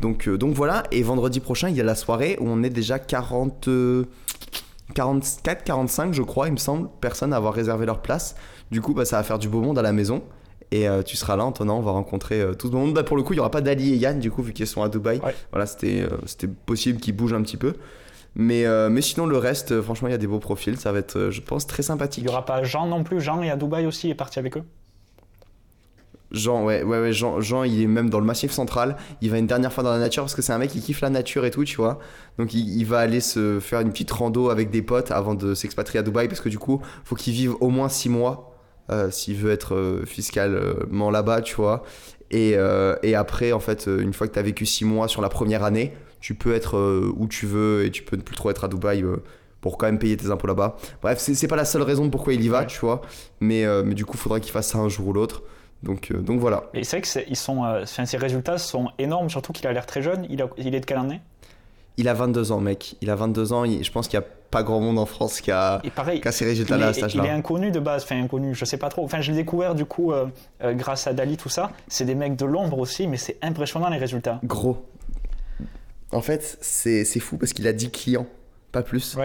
Donc donc voilà. Et vendredi prochain, il y a la soirée où on est déjà 40. 44, 45 je crois, il me semble, personnes à avoir réservé leur place. Du coup, bah, ça va faire du beau monde à la maison. Et euh, tu seras là, Antonin, on va rencontrer euh, tout le monde. Bah, pour le coup, il n'y aura pas d'Ali et Yann, du coup, vu qu'ils sont à Dubaï. Voilà, c'était euh, c'était possible qu'ils bougent un petit peu. Mais, mais sinon, le reste, franchement, il y a des beaux profils. Ça va être, je pense, très sympathique. Il n'y aura pas Jean non plus. Jean est à Dubaï aussi, est parti avec eux Jean, ouais, ouais, ouais, Jean, Jean, il est même dans le massif central. Il va une dernière fois dans la nature parce que c'est un mec qui kiffe la nature et tout, tu vois. Donc il, il va aller se faire une petite rando avec des potes avant de s'expatrier à Dubaï parce que du coup, faut qu'il vive au moins 6 mois s'il veut être euh, fiscalement là-bas, tu vois. Et, euh, et, après, en fait, une fois que tu as vécu 6 mois sur la première année, tu peux être où tu veux et tu peux ne plus trop être à Dubaï pour quand même payer tes impôts là-bas. Bref, c'est pas la seule raison pourquoi il y va, tu vois. Mais, mais du coup, il faudra qu'il fasse ça un jour ou l'autre. Donc, euh, donc voilà. Et c'est vrai que ils sont, euh, ces résultats sont énormes, surtout qu'il a l'air très jeune. Il, il, est de quelle année? Il a 22 ans, mec. Il a 22 ans. je pense qu'il n'y a pas grand monde en France qui a, pareil, ces résultats-là à cet âge-là. Il est inconnu de base, enfin inconnu, je sais pas trop. Enfin, je l'ai découvert du coup euh, grâce à Dali, tout ça. C'est des mecs de l'ombre aussi, mais c'est impressionnant les résultats. Gros. En fait, c'est fou parce qu'il a 10 clients pas plus.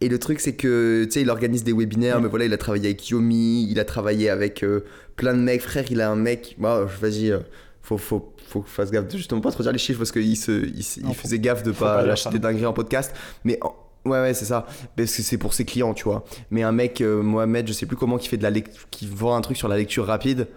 Et le truc, c'est que, tu sais, il organise des webinaires, mais voilà, il a travaillé avec Yomi, il a travaillé avec euh, plein de mecs. Frère, il a un mec, bah, vas-y, euh, faut, faut, faut que fasse gaffe, justement, pas trop dire les chiffres parce qu'il se, il, faisait gaffe de pas, lâcher des dingueries en podcast. Mais Ouais, ouais, c'est ça. Parce que c'est pour ses clients, tu vois. Mais un mec, euh, Mohamed, je sais plus comment, qui fait de la qui vend un truc sur la lecture rapide.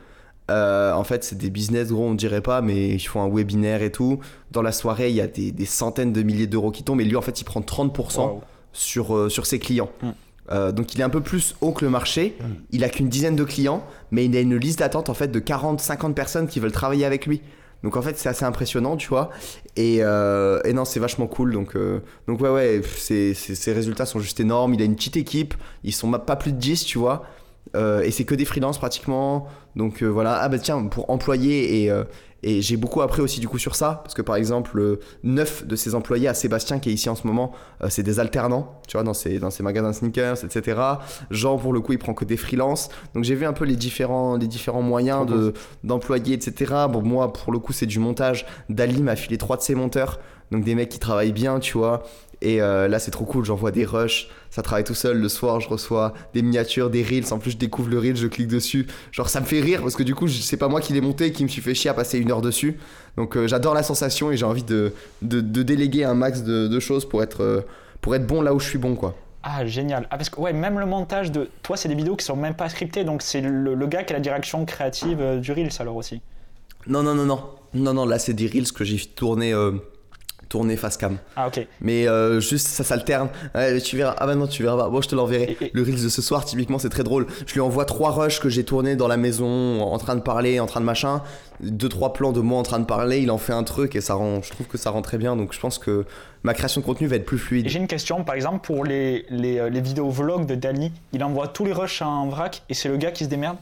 Euh, en fait, c'est des business gros, on dirait pas, mais ils font un webinaire et tout. Dans la soirée, il y a des, centaines de milliers d'euros qui tombent. Et lui, en fait, il prend 30% sur, euh, sur ses clients. Mm. Euh, donc il est un peu plus haut que le marché. Mm. Il a qu'une dizaine de clients, mais il a une liste d'attente en fait de 40-50 personnes qui veulent travailler avec lui. Donc en fait c'est assez impressionnant, tu vois. Et, et non, c'est vachement cool. Donc, donc ouais, ouais, ses, résultats sont juste énormes. Il a une petite équipe. Ils sont pas plus de 10, tu vois. Euh, et c'est que des freelances pratiquement. Donc euh, voilà, ah bah tiens, pour employer et, euh, et j'ai beaucoup appris aussi du coup sur ça, parce que par exemple, neuf de ses employés à Sébastien qui est ici en ce moment, c'est des alternants, tu vois, dans ses, dans ses magasins sneakers, etc. Jean, pour le coup, il prend que des freelances. Donc j'ai vu un peu les différents, les différents moyens de, d'employer, etc. Bon, moi, pour le coup, c'est du montage. Dali m'a filé trois de ses monteurs, donc des mecs qui travaillent bien, tu vois. Et euh, là, c'est trop cool. J'envoie des rushs, ça travaille tout seul. Le soir, je reçois des miniatures, des reels. En plus, je découvre le reel, je clique dessus. Genre, ça me fait rire parce que du coup, c'est pas moi qui l'ai monté et qui me suis fait chier à passer une heure dessus. Donc, euh, j'adore la sensation et j'ai envie de, de, déléguer un max de, choses pour être, euh, pour être bon là où je suis bon, quoi. Ah, génial. Ah, parce que, ouais, même le montage de. Toi, c'est des vidéos qui sont même pas scriptées. Donc, c'est le, le, gars qui a la direction créative du Reels alors aussi. Non, non, non, non. Non, non, là, c'est des Reels que j'ai tourné tourner face cam. Ah ok. Mais euh, juste ça s'alterne. tu verras. Ah bah non, tu verras Bon, je te l'enverrai. Le Reels de ce soir, typiquement, c'est très drôle. Je lui envoie trois rushs que j'ai tournés dans la maison, en train de parler, en train de machin. Deux trois plans de moi en train de parler. Il en fait un truc et ça rend. Je trouve que ça rend très bien. Donc je pense que ma création de contenu va être plus fluide. J'ai une question, par exemple, pour les, les, euh, les vidéos vlogs de Dali, il envoie tous les rushs en vrac et c'est le gars qui se démerde?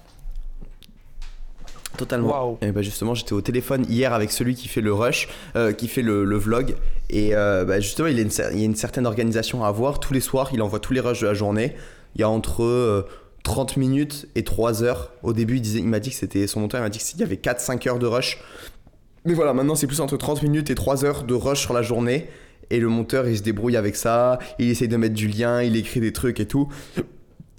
Totalement. Et bah justement, j'étais au téléphone hier avec celui qui fait le rush, euh, qui fait le, vlog. Et euh, bah justement, il, y a une certaine organisation à avoir. Tous les soirs, il envoie tous les rushs de la journée. Il y a entre 30 euh, minutes et 3 heures. Au début, il, il m'a dit que c'était son monteur, il m'a dit qu'il y avait 4-5 heures de rush. Mais voilà, maintenant, c'est plus entre 30 minutes et 3 heures de rush sur la journée. Et le monteur, il se débrouille avec ça. Il essaye de mettre du lien, il écrit des trucs et tout.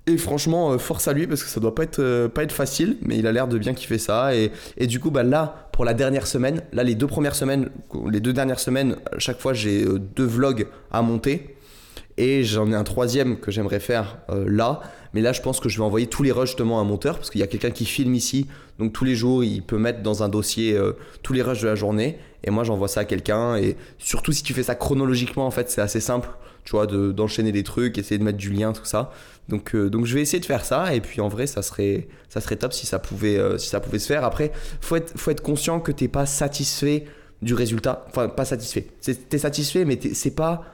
Et franchement, euh, force à lui parce que ça doit pas être, euh, pas facile, mais il a l'air de bien kiffer ça. Et, du coup, bah là, pour la dernière semaine, là, les deux premières semaines, les deux dernières semaines, chaque fois, j'ai euh, deux vlogs à monter. Et j'en ai un troisième que j'aimerais faire là. Mais là, je pense que je vais envoyer tous les rushs justement à un monteur parce qu'il y a quelqu'un qui filme ici. Donc tous les jours, il peut mettre dans un dossier tous les rushs de la journée. Et moi, j'envoie ça à quelqu'un. Et surtout, si tu fais ça chronologiquement, en fait, c'est assez simple, tu vois, d'enchaîner des trucs, essayer de mettre du lien, tout ça. Donc, euh, donc je vais essayer de faire ça et puis en vrai ça serait, ça serait top si ça pouvait, euh, si ça pouvait se faire. Après, faut être, faut être conscient que t'es pas satisfait du résultat. Enfin, pas satisfait. T'es satisfait mais c'est pas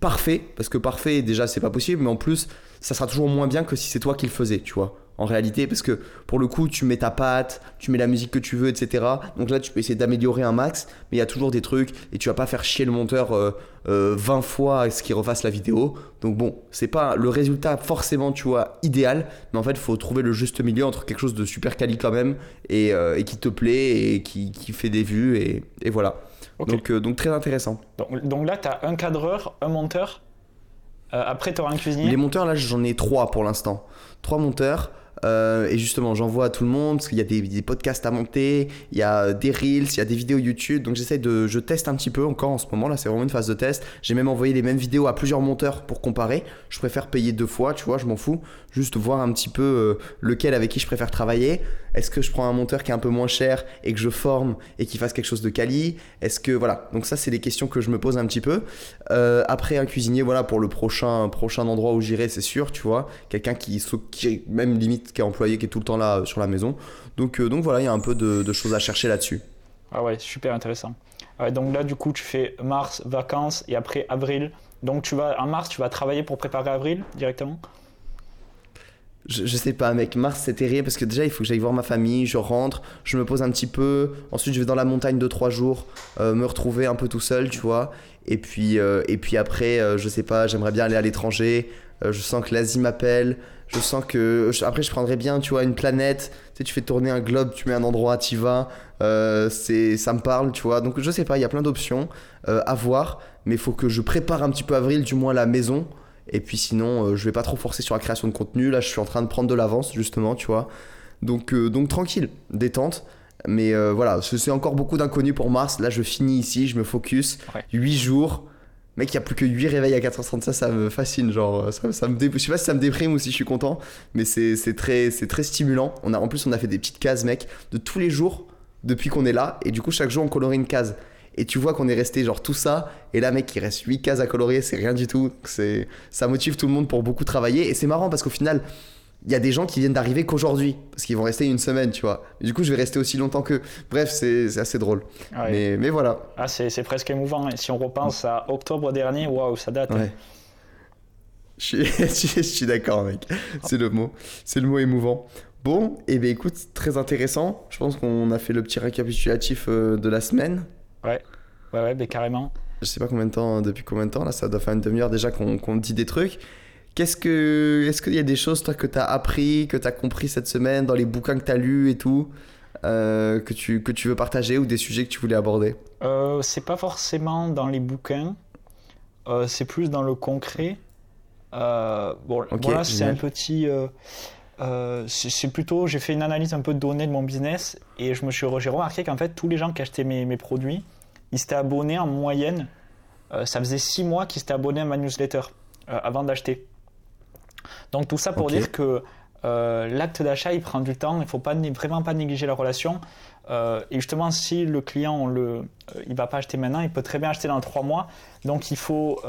parfait parce que parfait déjà c'est pas possible mais en plus ça sera toujours moins bien que si c'est toi qui le faisais, tu vois en réalité, parce que pour le coup, tu mets ta patte, tu mets la musique que tu veux, etc. Donc là, tu peux essayer d'améliorer un max, mais il y a toujours des trucs, et tu vas pas faire chier le monteur 20 euh, euh, fois à ce qu'il refasse la vidéo. Donc bon, c'est pas le résultat forcément, tu vois, idéal, mais en fait, il faut trouver le juste milieu entre quelque chose de super quali quand même, et, euh, qui te plaît, et qui, fait des vues, et, voilà. Donc, donc très intéressant. Donc, donc là, tu as un cadreur, un monteur, après, tu auras un cuisinier Les monteurs, là, j'en ai trois pour l'instant. Trois monteurs. Euh, et justement, j'envoie à tout le monde parce qu'il y a des, podcasts à monter, il y a des reels, il y a des vidéos YouTube. Donc j'essaie de, je teste un petit peu encore en ce moment. Là, c'est vraiment une phase de test. J'ai même envoyé les mêmes vidéos à plusieurs monteurs pour comparer. Je préfère payer deux fois, tu vois, je m'en fous. Juste voir un petit peu euh, lequel avec qui je préfère travailler. Est-ce que je prends un monteur qui est un peu moins cher et que je forme et qui fasse quelque chose de quali? Est-ce que voilà. Donc ça, c'est des questions que je me pose un petit peu. Euh, après, un cuisinier, voilà, pour le prochain prochain endroit où j'irai, c'est sûr, tu vois, quelqu'un qui, qui même limite qui est employé, qui est tout le temps là euh, sur la maison. Donc donc voilà, il y a un peu de, de choses à chercher là-dessus. Ah ouais, super intéressant. Ah donc là, du coup, tu fais mars, vacances et après avril. Donc tu vas en mars, tu vas travailler pour préparer avril directement? Je, sais pas, mec. Mars, c'est terrible parce que déjà, il faut que j'aille voir ma famille. Je rentre, je me pose un petit peu. Ensuite, je vais dans la montagne 2-3 jours, euh, me retrouver un peu tout seul, tu vois. Et puis, euh, et puis après, euh, je sais pas, j'aimerais bien aller à l'étranger. Je sens que l'Asie m'appelle. Je sens que. après, je prendrais bien, tu vois, une planète. Tu sais, tu fais tourner un globe, tu mets un endroit, tu vas. c'est, ça me parle, tu vois. Donc, je sais pas, il y a plein d'options à voir. Mais il faut que je prépare un petit peu avril, du moins la maison. Et puis sinon, euh, je vais pas trop forcer sur la création de contenu. Là, je suis en train de prendre de l'avance, justement, tu vois. Donc, euh, donc tranquille, détente. Mais euh, voilà, c'est encore beaucoup d'inconnus pour Mars. Là, je finis ici, je me focus. 8 jours. Mec, il n'y a plus que 8 réveils à 4h30, ça, ça me fascine. Genre, ça, ça me je sais pas si ça me déprime ou si je suis content, mais c'est très, stimulant. On a, en plus, on a fait des petites cases, mec, de tous les jours depuis qu'on est là. Et du coup, chaque jour, on colorie une case et tu vois qu'on est resté genre tout ça et là mec il reste 8 cases à colorier c'est rien du tout ça motive tout le monde pour beaucoup travailler et c'est marrant parce qu'au final il y a des gens qui viennent d'arriver qu'aujourd'hui parce qu'ils vont rester une semaine tu vois du coup je vais rester aussi longtemps que bref c'est assez drôle mais, mais, voilà ah, c'est presque émouvant et si on repense à octobre dernier waouh ça date ouais. je suis, je suis d'accord mec c'est le mot c'est le mot émouvant Bon, et eh bien écoute, très intéressant. Je pense qu'on a fait le petit récapitulatif euh, de la semaine. Ouais, ouais, ouais, mais carrément. Je sais pas combien de temps, depuis combien de temps, là, ça doit faire une demi-heure déjà qu'on dit des trucs. Qu'est-ce que, est-ce qu'il y a des choses, toi, que tu as appris, que tu as compris cette semaine dans les bouquins que tu as lus et tout, euh, que, tu, que tu veux partager ou des sujets que tu voulais aborder? Euh, C'est pas forcément dans les bouquins, euh, c'est plus dans le concret. Euh, bon, voilà, c'est un petit. c'est plutôt, j'ai fait une analyse un peu de données de mon business et je me suis, j'ai remarqué qu'en fait, tous les gens qui achetaient mes, mes produits, ils s'étaient abonnés en moyenne. Ça faisait six mois qu'ils s'étaient abonnés à ma newsletter avant d'acheter. Donc tout ça pour dire que euh, l'acte d'achat, il prend du temps. Il ne faut pas, vraiment pas négliger la relation. Euh, et justement, si le client ne euh, il va pas acheter maintenant, il peut très bien acheter dans trois mois. Donc il faut,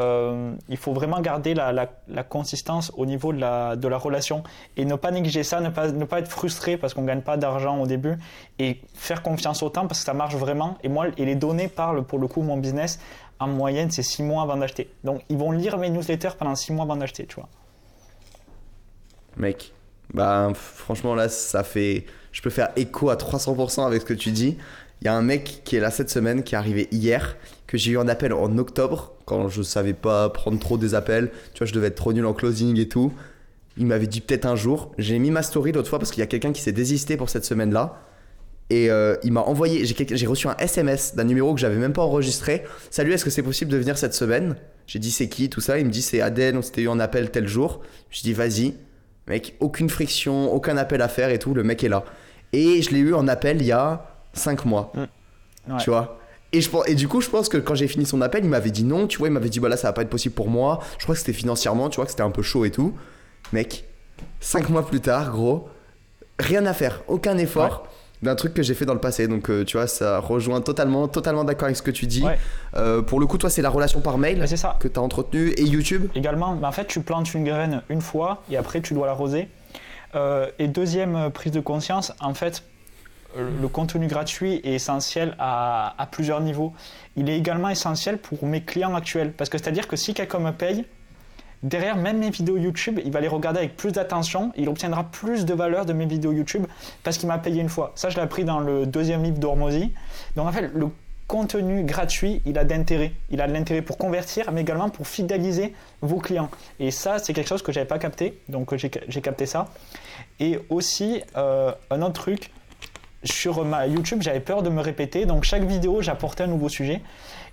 il faut vraiment garder la, la, consistance au niveau de la, de la relation et ne pas négliger ça, ne pas, ne pas être frustré parce qu'on ne gagne pas d'argent au début et faire confiance au temps parce que ça marche vraiment. Et moi, et les données parlent pour le coup, mon business, en moyenne, c'est six mois avant d'acheter. Donc ils vont lire mes newsletters pendant six mois avant d'acheter, tu vois. Mec, bah, franchement, là, ça fait. Je peux faire écho à 300% avec ce que tu dis. Il y a un mec qui est là cette semaine, qui est arrivé hier, que j'ai eu un appel en octobre, quand je savais pas prendre trop des appels. Tu vois, je devais être trop nul en closing et tout. Il m'avait dit peut-être un jour. J'ai mis ma story l'autre fois parce qu'il y a quelqu'un qui s'est désisté pour cette semaine-là. Et euh, il m'a envoyé, j'ai reçu un SMS d'un numéro que j'avais même pas enregistré. Salut, est-ce que c'est possible de venir cette semaine? J'ai dit c'est qui, tout ça. Il me dit c'est Aden, on s'était eu en appel tel jour. Je dis vas-y. Mec, aucune friction, aucun appel à faire et tout, le mec est là. Et je l'ai eu en appel il y a 5 mois. Mm. Tu vois et, je, et du coup, je pense que quand j'ai fini son appel, il m'avait dit non, tu vois, il m'avait dit voilà, ça va pas être possible pour moi. Je crois que c'était financièrement, tu vois, que c'était un peu chaud et tout. Mec, 5 mois plus tard, gros, rien à faire, aucun effort d'un truc que j'ai fait dans le passé. Donc, euh, tu vois, ça rejoint totalement, totalement d'accord avec ce que tu dis. Euh, pour le coup, toi, c'est la relation par mail ça. que tu as entretenue et YouTube Également, en fait, tu plantes une graine une fois et après, tu dois l'arroser. Euh, et deuxième prise de conscience, en fait, le contenu gratuit est essentiel à, à, plusieurs niveaux. Il est également essentiel pour mes clients actuels. Parce que c'est-à-dire que si quelqu'un me paye, derrière même mes vidéos YouTube, il va les regarder avec plus d'attention, il obtiendra plus de valeur de mes vidéos YouTube parce qu'il m'a payé une fois. Ça, je l'ai appris dans le deuxième livre d'Ormozy. Donc en fait, le contenu gratuit, il a d'intérêt. Il a de l'intérêt pour convertir, mais également pour fidéliser vos clients. Et ça, c'est quelque chose que j'avais pas capté, donc j'ai capté ça. Et aussi, euh, un autre truc, sur ma YouTube, j'avais peur de me répéter. Donc chaque vidéo, j'apportais un nouveau sujet.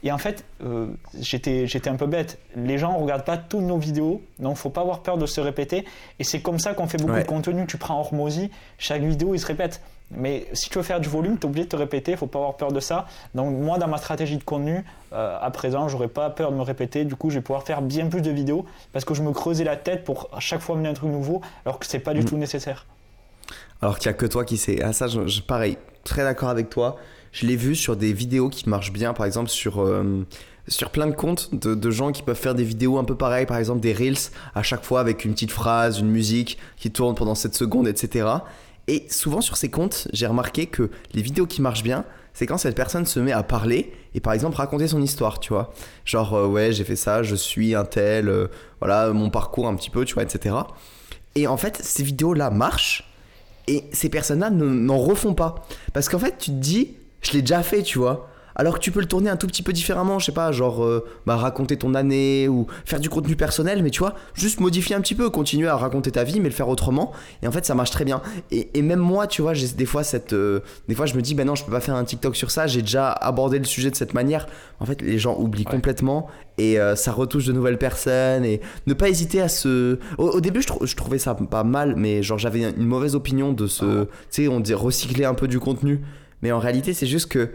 Et en fait, euh, j'étais, j'étais un peu bête. Les gens ne regardent pas toutes nos vidéos, donc faut pas avoir peur de se répéter. Et c'est comme ça qu'on fait beaucoup de contenu. Tu prends Hormozy, chaque vidéo, il se répète. Mais si tu veux faire du volume, tu es obligé de te répéter, il faut pas avoir peur de ça. Donc moi, dans ma stratégie de contenu, euh, à présent, j'aurais pas peur de me répéter. Du coup, je vais pouvoir faire bien plus de vidéos parce que je me creusais la tête pour à chaque fois mener un truc nouveau, alors que c'est pas du mm. tout nécessaire. Alors qu'il n'y a que toi qui sais. Ah ça, je, pareil, très d'accord avec toi. Je l'ai vu sur des vidéos qui marchent bien, par exemple sur, euh, sur plein de comptes de, gens qui peuvent faire des vidéos un peu pareilles, par exemple des reels, à chaque fois avec une petite phrase, une musique qui tourne pendant 7 secondes, etc. Et souvent sur ces comptes, j'ai remarqué que les vidéos qui marchent bien, c'est quand cette personne se met à parler et par exemple raconter son histoire, tu vois. Genre, euh, ouais, j'ai fait ça, je suis un tel, euh, voilà, mon parcours un petit peu, tu vois, etc. Et en fait, ces vidéos-là marchent et ces personnes-là n'en refont pas. Parce qu'en fait, tu te dis, je l'ai déjà fait, tu vois. Alors que tu peux le tourner un tout petit peu différemment, je sais pas, genre euh, bah, raconter ton année ou faire du contenu personnel, mais tu vois, juste modifier un petit peu, continuer à raconter ta vie, mais le faire autrement. Et en fait, ça marche très bien. Et, même moi, tu vois, j'ai des fois cette, euh, des fois je me dis, ben non, je peux pas faire un TikTok sur ça. J'ai déjà abordé le sujet de cette manière. En fait, les gens oublient complètement et euh, ça retouche de nouvelles personnes et ne pas hésiter à se. Au, début, je, je, trouvais ça pas mal, mais genre j'avais une mauvaise opinion de ce, ah tu sais, on dit recycler un peu du contenu. Mais en réalité, c'est juste que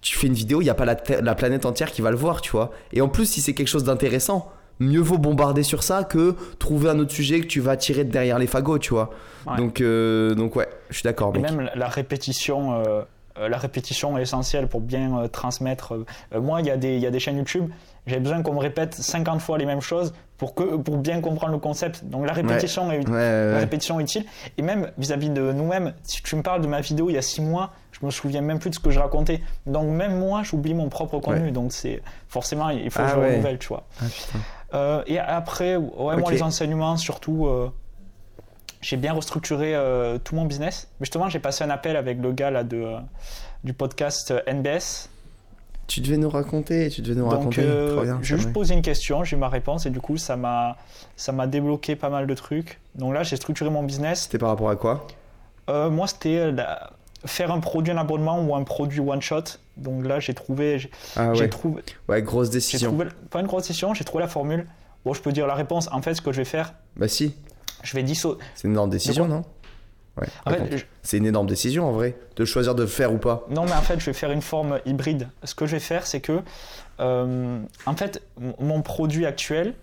tu fais une vidéo, il n'y a pas la, la, planète entière qui va le voir, tu vois. Et en plus, si c'est quelque chose d'intéressant, mieux vaut bombarder sur ça que trouver un autre sujet que tu vas tirer de derrière les fagots, tu vois. Donc, euh, donc ouais, je suis d'accord. Et même la répétition, euh, euh, la répétition est essentielle pour bien transmettre. moi, il y, y a des chaînes YouTube, j'ai besoin qu'on me répète 50 fois les mêmes choses pour, que, pour bien comprendre le concept. Donc la répétition, est, la répétition est utile. Et même vis-à-vis de nous-mêmes, si tu me parles de ma vidéo il y a 6 mois, je me souviens même plus de ce que je racontais. Donc même moi, j'oublie mon propre contenu. Donc c'est forcément, il faut que je renouvelle, tu vois. Ah, euh, et après, ouais, moi les enseignements, surtout, euh, j'ai bien restructuré euh, tout mon business. Mais justement, j'ai passé un appel avec le gars là de, du podcast NBS. Tu devais nous raconter, tu devais nous raconter. Donc, je vais juste poser une question, j'ai ma réponse et du coup, ça m'a, ça m'a débloqué pas mal de trucs. Donc là, j'ai structuré mon business. C'était par rapport à quoi? Moi, c'était faire un produit, un abonnement ou un produit one shot. Donc là, j'ai trouvé. J'ai, ah ouais. trouvé. Ouais, grosse décision. Trouvé, pas une grosse décision, j'ai trouvé la formule. Bon, je peux dire la réponse. En fait, ce que je vais faire. Bah si. Je vais dissocier. C'est une énorme décision, non? Ouais. En fait, C'est une énorme décision en vrai, de choisir de faire ou pas. Non, mais en fait, je vais faire une forme hybride. Ce que je vais faire, c'est que, euh, en fait, mon produit actuel,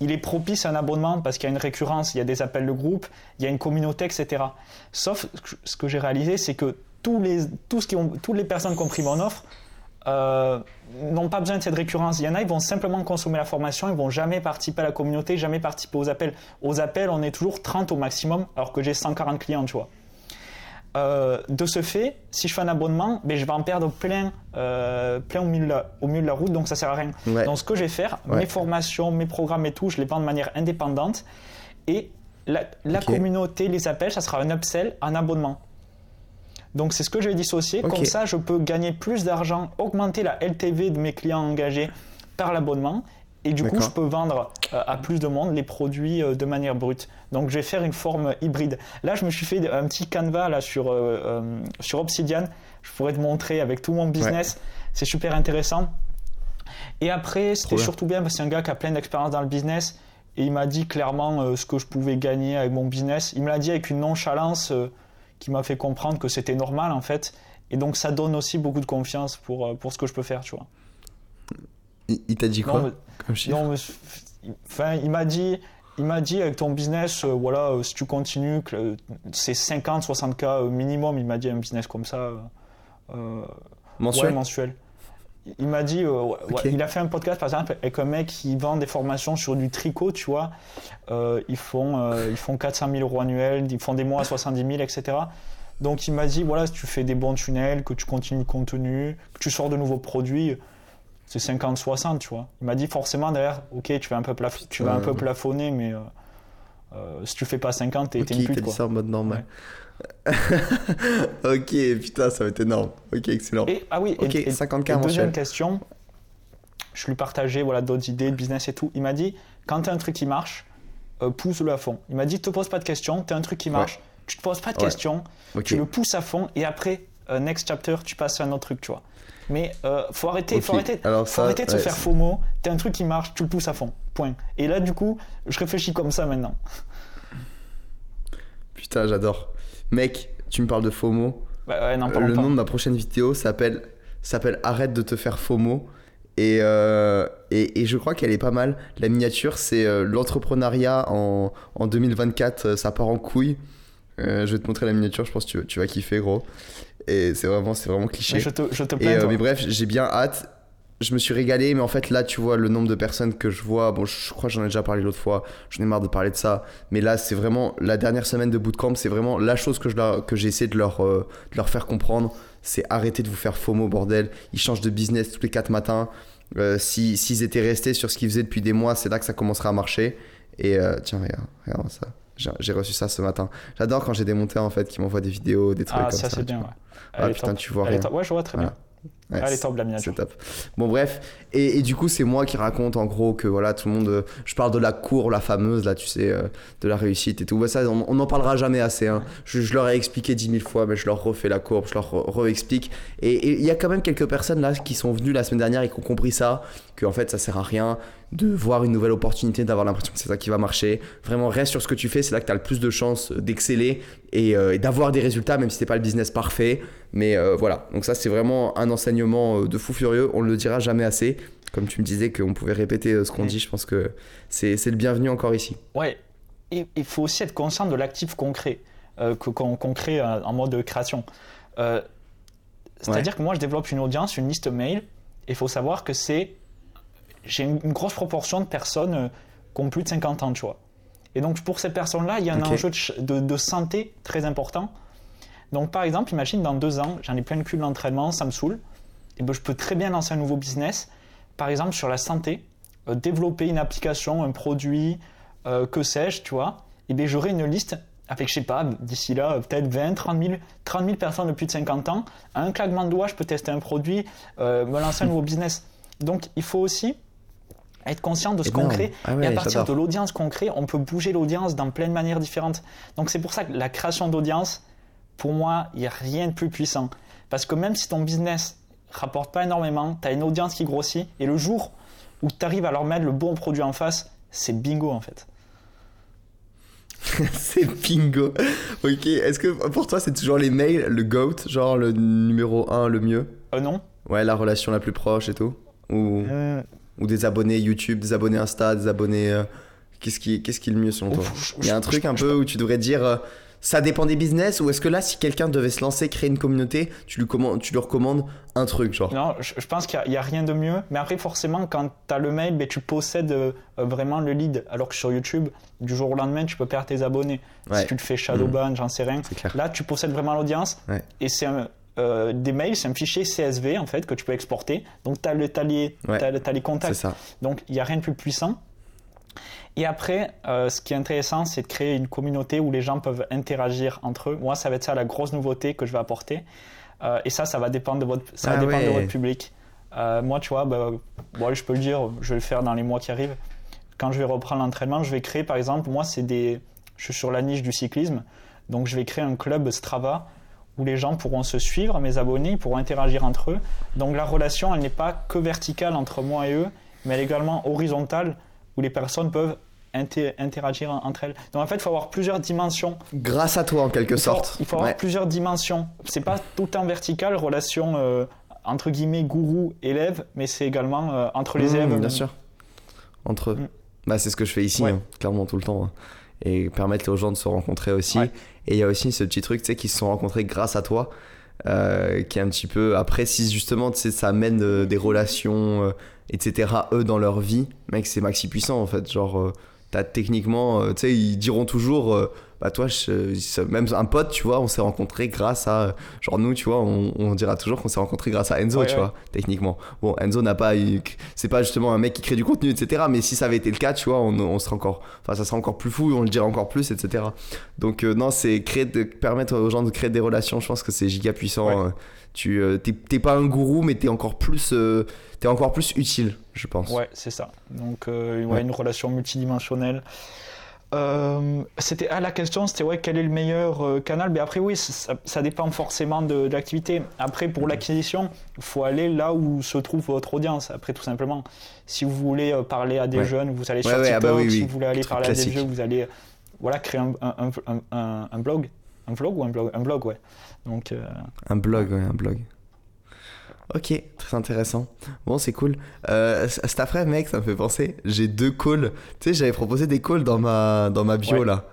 il est propice à un abonnement parce qu'il y a une récurrence, il y a des appels de groupe, il y a une communauté, etc. Sauf ce que j'ai réalisé, c'est que tous les, tous qui ont, toutes les personnes qui ont pris mon offre euh, n'ont pas besoin de cette récurrence. Il y en a, ils vont simplement consommer la formation, ils vont jamais participer à la communauté, jamais participer aux appels. Aux appels, on est toujours 30 au maximum, alors que j'ai 140 clients, tu vois. Euh, de ce fait, si je fais un abonnement, ben, je vais en perdre plein, euh, plein au, milieu de la, au milieu de la route, donc ça sert à rien. Donc ce que je vais faire, mes formations, mes programmes et tout, je les vends de manière indépendante. Et la, communauté, les appels, ça sera un upsell, un abonnement. Donc c'est ce que je vais dissocier. Comme ça, je peux gagner plus d'argent, augmenter la LTV de mes clients engagés par l'abonnement et du coup, je peux vendre euh, à plus de monde les produits euh, de manière brute. Donc, je vais faire une forme hybride. Là, je me suis fait un petit canevas là, sur, euh, sur Obsidian. Je pourrais te montrer avec tout mon business. C'est super intéressant. Et après, c'était surtout bien parce que c'est un gars qui a plein d'expérience dans le business. Et il m'a dit clairement ce que je pouvais gagner avec mon business. Il me l'a dit avec une nonchalance qui m'a fait comprendre que c'était normal en fait. Et donc, ça donne aussi beaucoup de confiance pour, pour ce que je peux faire, tu vois. Il, t'a dit quoi non, enfin, il m'a dit, il m'a dit avec ton business, euh, voilà, euh, si tu continues, que c'est 50, 60 k minimum. Il m'a dit un business comme ça. Euh, mensuel? mensuel. Il m'a dit, il a fait un podcast par exemple avec un mec qui vend des formations sur du tricot, tu vois. ils font, ils font 400 000 euros annuels, ils font des mois à 70 000, etc. Donc il m'a dit, voilà, si tu fais des bons tunnels, que tu continues le contenu, que tu sors de nouveaux produits, c'est 50-60, tu vois. Il m'a dit forcément derrière, ok, tu vas un peu, tu vas un peu plafonner, mais euh, si tu fais pas 50, t'es okay, une pute. Dit ça en mode normal. ok, putain, ça va être énorme. Ok, excellent. Et, ah oui, ok, et, 50K Deuxième question, je lui partageais voilà, d'autres idées de business et tout. Il m'a dit, quand tu as un truc qui marche, euh, pousse-le à fond. Il m'a dit, te pose pas de questions, tu as un truc qui marche, tu te poses pas de Ouais. questions, tu le pousses à fond et après, euh, next chapter, tu passes à un autre truc, tu vois. Mais faut arrêter, faut arrêter, Alors faut ça, arrêter de se ouais, faire c'est- FOMO. T'as un truc qui marche, tu le pousses à fond. Point. Et là, du coup, je réfléchis comme ça maintenant. Putain, j'adore. Mec, tu me parles de FOMO. Bah ouais, le pas. nom de ma prochaine vidéo s'appelle s'appelle Arrête de te faire FOMO. Et, euh, et, et je crois qu'elle est pas mal. La miniature, c'est euh, l'entrepreneuriat en, en 2024, euh, ça part en couille. Euh, je vais te montrer la miniature, je pense que tu, tu vas kiffer, gros. Et c'est vraiment, c'est vraiment cliché. Je te, je te plains, mais bref, j'ai bien hâte. Je me suis régalé, mais en fait, là, tu vois le nombre de personnes que je vois. Bon, je crois que j'en ai déjà parlé l'autre fois. J'en ai marre de parler de ça. Mais là, c'est vraiment la dernière semaine de bootcamp. C'est vraiment la chose que je que j'ai essayé de leur, euh, de leur faire comprendre. C'est arrêter de vous faire FOMO, bordel. Ils changent de business tous les 4 matins. Euh, si- S'ils étaient restés sur ce qu'ils faisaient depuis des mois, c'est là que ça commencerait à marcher. Et euh, tiens, regarde, regarde ça. J'ai- reçu ça ce matin. J'adore quand j'ai des monteurs en fait qui m'envoient des vidéos, des trucs Ah, comme ça, ça. c'est bien, ouais. Ah, putain, top. tu vois rien. Ouais, je vois très Voilà. bien. Ouais, top, la miniature. c'est top. Bon bref, et, et du coup c'est moi qui raconte en gros que voilà tout le monde, euh, je parle de la cour, la fameuse là tu sais, euh, de la réussite et tout. Bah, ça on n'en parlera jamais assez. hein. Je, je leur ai expliqué dix mille fois, mais je leur refais la courbe, je leur re- re-explique. Et et il y a quand même quelques personnes là qui sont venues la semaine dernière et qui ont compris ça, que en fait ça sert à rien de voir une nouvelle opportunité, d'avoir l'impression que c'est ça qui va marcher. Vraiment reste sur ce que tu fais, c'est là que tu as le plus de chances d'exceller et, euh, et d'avoir des résultats même si c'est pas le business parfait. Mais euh, voilà, donc ça c'est vraiment un enseignement euh, de fou furieux, on ne le dira jamais assez. Comme tu me disais qu'on pouvait répéter euh, ce qu'on dit, je pense que c'est c'est le bienvenu encore ici. Ouais, et il faut aussi être conscient de l'actif concret euh, qu'on qu'on crée en mode création. Euh, C'est-à-dire que moi, je développe une audience, une liste mail, et il faut savoir que c'est. J'ai une, une grosse proportion de personnes qui ont plus de 50 ans, tu vois. Et donc, pour ces personnes-là, il y a un enjeu de, ch- de- de santé très important. Donc, par exemple, imagine dans deux ans, j'en ai plein le cul de l'entraînement, ça me saoule. Et ben, je peux très bien lancer un nouveau business, par exemple sur la santé, euh, développer une application, un produit, euh, que sais-je, tu vois. Et bien, j'aurai une liste avec, je sais pas, d'ici là, euh, peut-être 20, 30 000, 30 000 personnes de plus de 50 ans. À un claquement de doigts, je peux tester un produit, euh, me lancer un nouveau business. Donc, il faut aussi être conscient de ce qu'on crée. Ah et à partir de l'audience qu'on crée, on peut bouger l'audience dans plein de manières différentes. Donc, c'est pour ça que la création d'audience, pour moi, il n'y a rien de plus puissant. Parce que même si ton business rapporte pas énormément, tu as une audience qui grossit, et le jour où tu arrives à leur mettre le bon produit en face, c'est bingo en fait. c'est bingo. Ok, est-ce que pour toi c'est toujours les mails, le GOAT, genre le numéro 1 le mieux? Euh, non Ouais, la relation la plus proche et tout? Ou, Euh, ou des abonnés YouTube, des abonnés Insta, des abonnés. euh, Qu'est-ce qui, qu'est-ce qui est le mieux selon toi? Il y a un truc un peu où tu devrais dire euh, ça dépend des business ou est-ce que là si quelqu'un devait se lancer, créer une communauté, tu lui, commandes, tu lui recommandes un truc genre Non, je, je pense qu'il n'y a, rien de mieux. Mais après, forcément, quand tu as le mail, ben, tu possèdes euh, vraiment le lead. Alors que sur YouTube, du jour au lendemain, tu peux perdre tes abonnés. Ouais. Si tu te fais shadowban, j'en sais rien. Là, tu possèdes vraiment l'audience. Ouais. Et c'est un- euh, des mails, c'est un fichier CSV en fait que tu peux exporter. Donc, tu as, les, Ouais. t'as les C'est contacts. ça. Donc, il n'y a rien de plus puissant. Et après, euh, ce qui est intéressant, c'est de créer une communauté où les gens peuvent interagir entre eux. Moi, ça va être ça la grosse nouveauté que je vais apporter. Euh, et ça, ça va dépendre de votre, ça va Ah de votre public. Euh, moi, tu vois, bah, bon, je peux le dire, je vais le faire dans les mois qui arrivent. Quand je vais reprendre l'entraînement, je vais créer, par exemple, moi, c'est des, je suis sur la niche du cyclisme, donc je vais créer un club Strava où les gens pourront se suivre, mes abonnés, ils pourront interagir entre eux. Donc la relation, elle n'est pas que verticale entre moi et eux, mais elle est également horizontale où les personnes peuvent inter- interagir en- entre elles. Donc en fait, il faut avoir plusieurs dimensions. Grâce à toi en quelque Il faut, sorte. il faut avoir Ouais. plusieurs dimensions. C'est pas tout le temps vertical, relation euh, entre guillemets gourou-élève, mais c'est également euh, entre les Mmh, élèves. bien sûr. Entre eux. Mm. Bah, c'est ce que je fais ici, Ouais. hein, clairement tout le temps. hein. Et permettre aux gens de se rencontrer aussi. Ouais. Et il y a aussi ce petit truc, tu sais, qui se sont rencontrés grâce à toi. euh, qui est un petit peu après si justement tu sais ça amène euh, des relations euh, etc eux dans leur vie mec c'est maxi puissant en fait genre techniquement euh, tu sais ils diront toujours euh, bah toi je- même un pote tu vois on s'est rencontrés grâce à genre nous tu vois on, on dira toujours qu'on s'est rencontrés grâce à Enzo Ouais, tu ouais. vois techniquement bon Enzo n'a pas eu c'est pas justement un mec qui crée du contenu etc mais si ça avait été le cas tu vois on, on serait encore enfin ça serait encore plus fou on le dirait encore plus etc donc euh, non c'est créer de permettre aux gens de créer des relations je pense que c'est giga puissant Ouais. euh, tu euh, t'es pas un gourou mais t'es encore plus euh, t'es encore plus utile je pense Ouais, c'est ça. Donc, une relation multidimensionnelle. Euh, c'était à la question, c'était ouais, quel est le meilleur euh, canal? Mais après, oui, ça, ça dépend forcément de, de l'activité. Après, pour l'acquisition, il faut aller là où se trouve votre audience. Après, tout simplement, si vous voulez euh, parler à des Ouais. jeunes, vous allez sur ouais, ah TikTok. bah oui, Si vous voulez aller Truc parler à des jeux, vous allez voilà, créer un, un, un, blog. Un vlog ou un blog? Un blog, ouais. Donc, Un blog, ouais, un blog. Ok, très intéressant. Bon, c'est cool. Euh, cet après, mec, ça me fait penser. J'ai deux calls. Tu sais, j'avais proposé des calls dans ma, dans ma bio Ouais. là.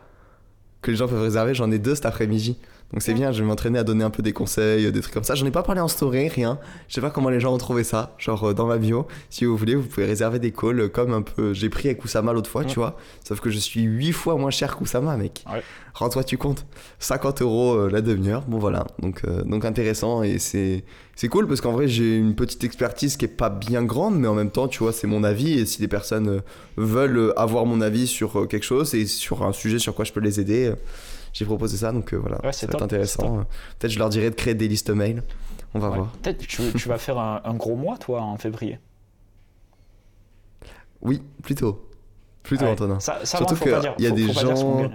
Que les gens peuvent réserver. J'en ai deux cet après-midi. Donc c'est bien, je vais m'entraîner à donner un peu des conseils, des trucs comme ça. J'en ai pas parlé en story, rien. Je sais pas comment les gens ont trouvé ça. Genre euh, dans ma bio, si vous voulez, vous pouvez réserver des calls euh, comme un peu. J'ai pris avec Kusama l'autre fois, Ouais. tu vois. Sauf que je suis 8 fois moins cher qu'Oussama, mec. Ouais. Rends-toi, tu comptes. 50 euros euh, la demi-heure. Bon, voilà. Donc, euh, donc intéressant. Et c'est, c'est cool parce qu'en vrai, j'ai une petite expertise qui est pas bien grande, mais en même temps, tu vois, c'est mon avis. Et si des personnes veulent avoir mon avis sur quelque chose et sur un sujet sur quoi je peux les aider, j'ai proposé ça. Donc, euh, voilà. Ouais, ça c'est va être intéressant. Euh, Peut-être je leur dirai de créer des listes mail. On va ouais. voir. peut-être tu, tu vas faire un, un gros mois, toi, en février. Oui, plutôt. Plutôt, Ouais. Antonin. Ça, ça Surtout bon, faut que pas dire. il y a faut- des faut gens-.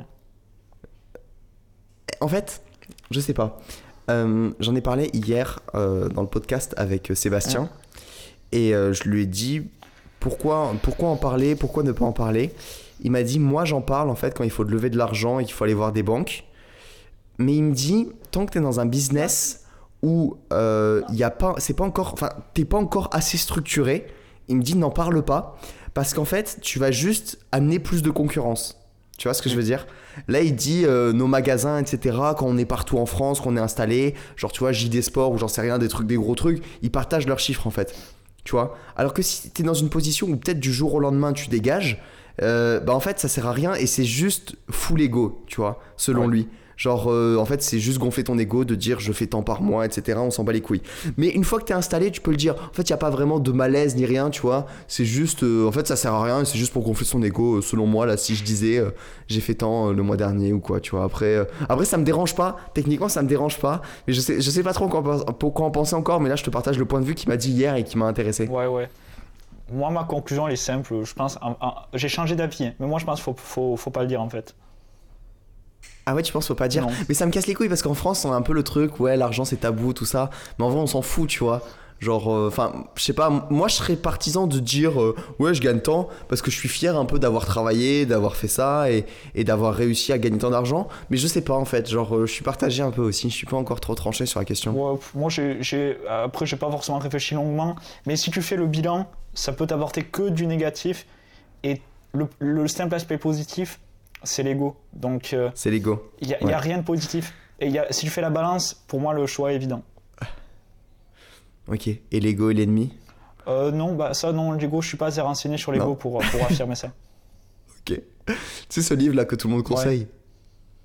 En fait, je sais pas. Euh, J'en ai parlé hier euh, dans le podcast avec Sébastien et euh, je lui ai dit pourquoi, pourquoi en parler, pourquoi ne pas en parler. Il m'a dit moi j'en parle en fait quand il faut lever de l'argent et qu'il faut aller voir des banques. Mais il me dit tant que tu es dans un business où euh, y a pas, c'est pas encore, enfin t'es pas encore assez structuré. Il me dit n'en parle pas parce qu'en fait tu vas juste amener plus de concurrence. Tu vois ce que je veux dire? Là, il dit euh, nos magasins, etc. Quand on est partout en France, qu'on est installé, genre tu vois JD Sport ou j'en sais rien, des trucs, des gros trucs, ils partagent leurs chiffres en fait. Tu vois? Alors que si tu es dans une position où peut-être du jour au lendemain tu dégages, euh, bah en fait ça sert à rien et c'est juste full ego, tu vois, selon Ouais. lui. Genre euh, en fait c'est juste gonfler ton ego de dire je fais tant par mois, etc. On s'en bat les couilles. Mais une fois que tu es installé, tu peux le dire. En fait, il n'y a pas vraiment de malaise ni rien, tu vois. C'est juste, euh, en fait, ça sert à rien. C'est juste pour gonfler son ego, selon moi. Là, si je disais, euh, j'ai fait tant le mois dernier ou quoi, tu vois. Après, après, ça me dérange pas. Techniquement, ça me dérange pas. Mais je sais, je sais pas trop quoi, quoi en penser encore. Mais là, je te partage le point de vue qu'il m'a dit hier et qui m'a intéressé. Ouais, ouais. Moi, ma conclusion, elle est simple. Je pense, en- en- j'ai changé d'avis, hein. mais moi, je pense qu'il faut, faut, faut pas le dire en fait. Ah ouais, tu penses, faut pas dire. Non. Mais ça me casse les couilles parce qu'en France, on a un peu le truc, ouais, l'argent c'est tabou, tout ça. Mais en vrai, on s'en fout, tu vois. Genre, enfin, je sais pas, moi je serais partisan de dire, euh, ouais, je gagne tant parce que je suis fier un peu d'avoir travaillé, d'avoir fait ça et, et d'avoir réussi à gagner tant d'argent. Mais je sais pas en fait, genre, euh, je suis partagé un peu aussi, je suis pas encore trop tranché sur la question. Ouais, moi, j'ai- après, j'ai pas forcément réfléchi longuement, mais si tu fais le bilan, ça peut t'apporter que du négatif. Et le, le simple aspect positif, c'est l'ego. Donc, euh, C'est l'ego. il n'y a, rien de positif. Et y a, si tu fais la balance, pour moi, le choix est évident. Ok. Et l'ego est l'ennemi Euh, non, bah ça, non, l'ego, je suis pas assez renseigné sur l'ego Non. pour, pour affirmer ça. Ok. Tu sais ce livre là que tout le monde conseille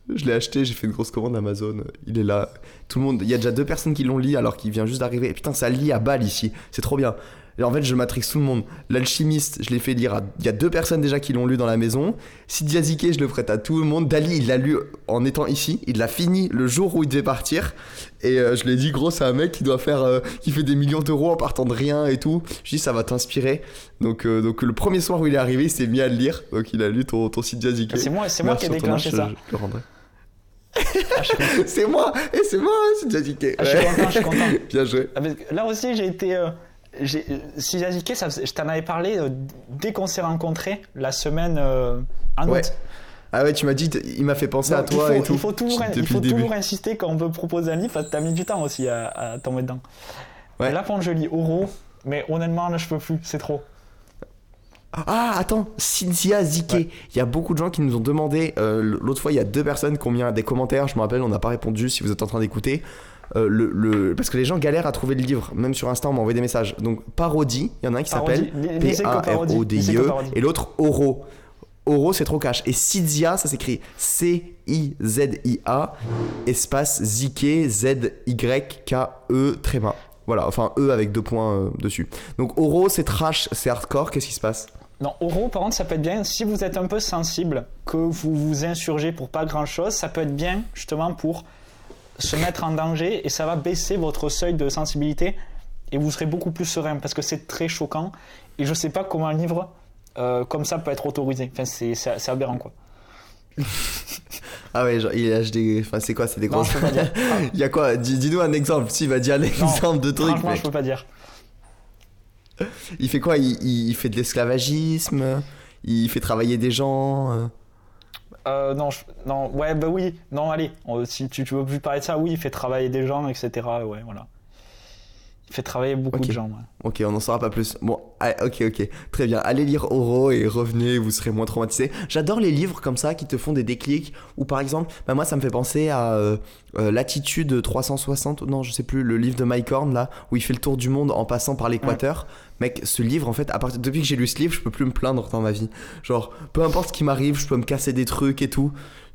Je l'ai acheté, j'ai fait une grosse commande Amazon. Il est là. Tout le monde. Il y a déjà deux personnes qui l'ont lu alors qu'il vient juste d'arriver. Et putain, ça lit à balle ici. C'est trop bien. En fait, je matrix tout le monde. L'alchimiste, je l'ai fait lire à. Il y a deux personnes déjà qui l'ont lu dans la maison. Sidia Zike, je le prête à tout le monde. Dali, il l'a lu en étant ici. Il l'a fini le jour où il devait partir. Et euh, je lui ai dit, gros, c'est un mec qui doit faire. euh, qui fait des millions d'euros en partant de rien et tout. Je lui ai dit, ça va t'inspirer. Donc, euh, donc, le premier soir où il est arrivé, il s'est mis à le lire. Donc, il a lu ton, ton Sidia Zike. C'est moi, c'est moi qui ai déclenché ça. je le rendrai. Ah, c'est moi Et c'est moi, c'est Jazike. Ah, je suis content, je suis content. Bien joué. Ah, Là aussi, j'ai été. Indiqué, ça, je t'en avais parlé euh, dès qu'on s'est rencontrés la semaine euh, en Ouais. août. Ah ouais, tu m'as dit, il m'a fait penser à toi faut, et tout. Il faut toujours, il faut insister quand on veut proposer un livre parce que t'as mis du temps aussi à, à tomber dedans. Ouais. Là, quand je lis Oro, mais honnêtement, là, je peux plus, c'est trop. Ah, attends, Cynthia Zike. Ouais. Il y a beaucoup de gens qui nous ont demandé. euh, L'autre fois, il y a deux personnes qui ont mis des commentaires. Je me rappelle, on n'a pas répondu si vous êtes en train d'écouter. Euh, le, le- parce que les gens galèrent à trouver le livre. Même sur Insta, on m'a envoyé des messages. Donc, Parodie, il y en a un qui s'appelle Parodie. E, Et l'autre, Oro. Oro, c'est trop cash. Et Cydia, ça s'écrit C-I-Z-I-A, espace Zike, Z-Y-K-E, tréma. Voilà, enfin E avec deux points euh, dessus. Donc Oro, c'est trash, c'est hardcore. Qu'est-ce qui se passe Non, Oro, par contre, ça peut être bien si vous êtes un peu sensible, que vous vous insurgez pour pas grand chose, ça peut être bien justement pour se mettre en danger et ça va baisser votre seuil de sensibilité et vous serez beaucoup plus serein parce que c'est très choquant et je sais pas comment un livre euh, comme ça peut être autorisé. Enfin, c'est aberrant quoi. Ah ouais, genre, il lâche des. Enfin, c'est quoi C'est des grosses. dire. Il y a quoi Dis- Dis-nous un exemple. Si, il va dire un exemple de trucs. Franchement, mais- je peux pas dire. Il fait quoi il, il- il fait de l'esclavagisme Il fait travailler des gens euh. Non, je- non, ouais, bah oui, non, allez, si tu, tu veux plus parler de ça, oui, il fait travailler des gens, etc. Ouais, voilà. Il fait travailler beaucoup de gens. ouais. Ok, on n'en saura pas plus. Bon, ah, ok, ok. Très bien. Allez lire Oro et revenez, vous serez moins traumatisé. J'adore les livres comme ça qui te font des déclics. Ou par exemple, bah moi ça me fait penser à euh, euh, Latitude 360. Non, je sais plus, le livre de Mike Horn là, où il fait le tour du monde en passant par l'équateur. Mec, ce livre en fait, à partir depuis que j'ai lu ce livre, je peux plus me plaindre dans ma vie. Genre, peu importe ce qui m'arrive, je peux me casser des trucs et tout.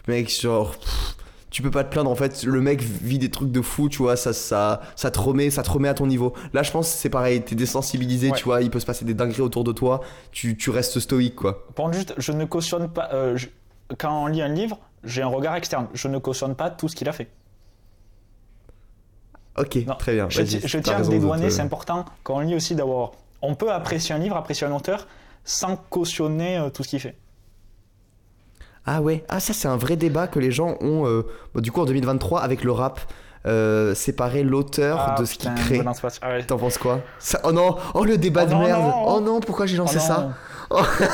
Mec, genre. pff, tu peux pas te plaindre en fait le mec vit des trucs de fou tu vois ça ça ça te remet ça te remet à ton niveau là je pense que c'est pareil t'es désensibilisé Ouais. tu vois il peut se passer des dingueries autour de toi tu, tu restes stoïque quoi Par juste, je ne cautionne pas. euh, je- quand on lit un livre, j'ai un regard externe. Je ne cautionne pas tout ce qu'il a fait. ok Non, très bien Je, tiens à dédouaner, te- c'est important. Quand on lit aussi d'avoir. On peut apprécier un livre, apprécier un auteur, sans cautionner euh, tout ce qu'il fait. Ah ouais ah ça c'est un vrai débat que les gens ont euh, bon, du coup en 2023 avec le rap euh, séparer l'auteur Ah, de ce qu'il crée ah ouais. t'en penses quoi? Ça- oh non oh le débat Oh de non, merde non. oh non pourquoi j'ai lancé Oh ça?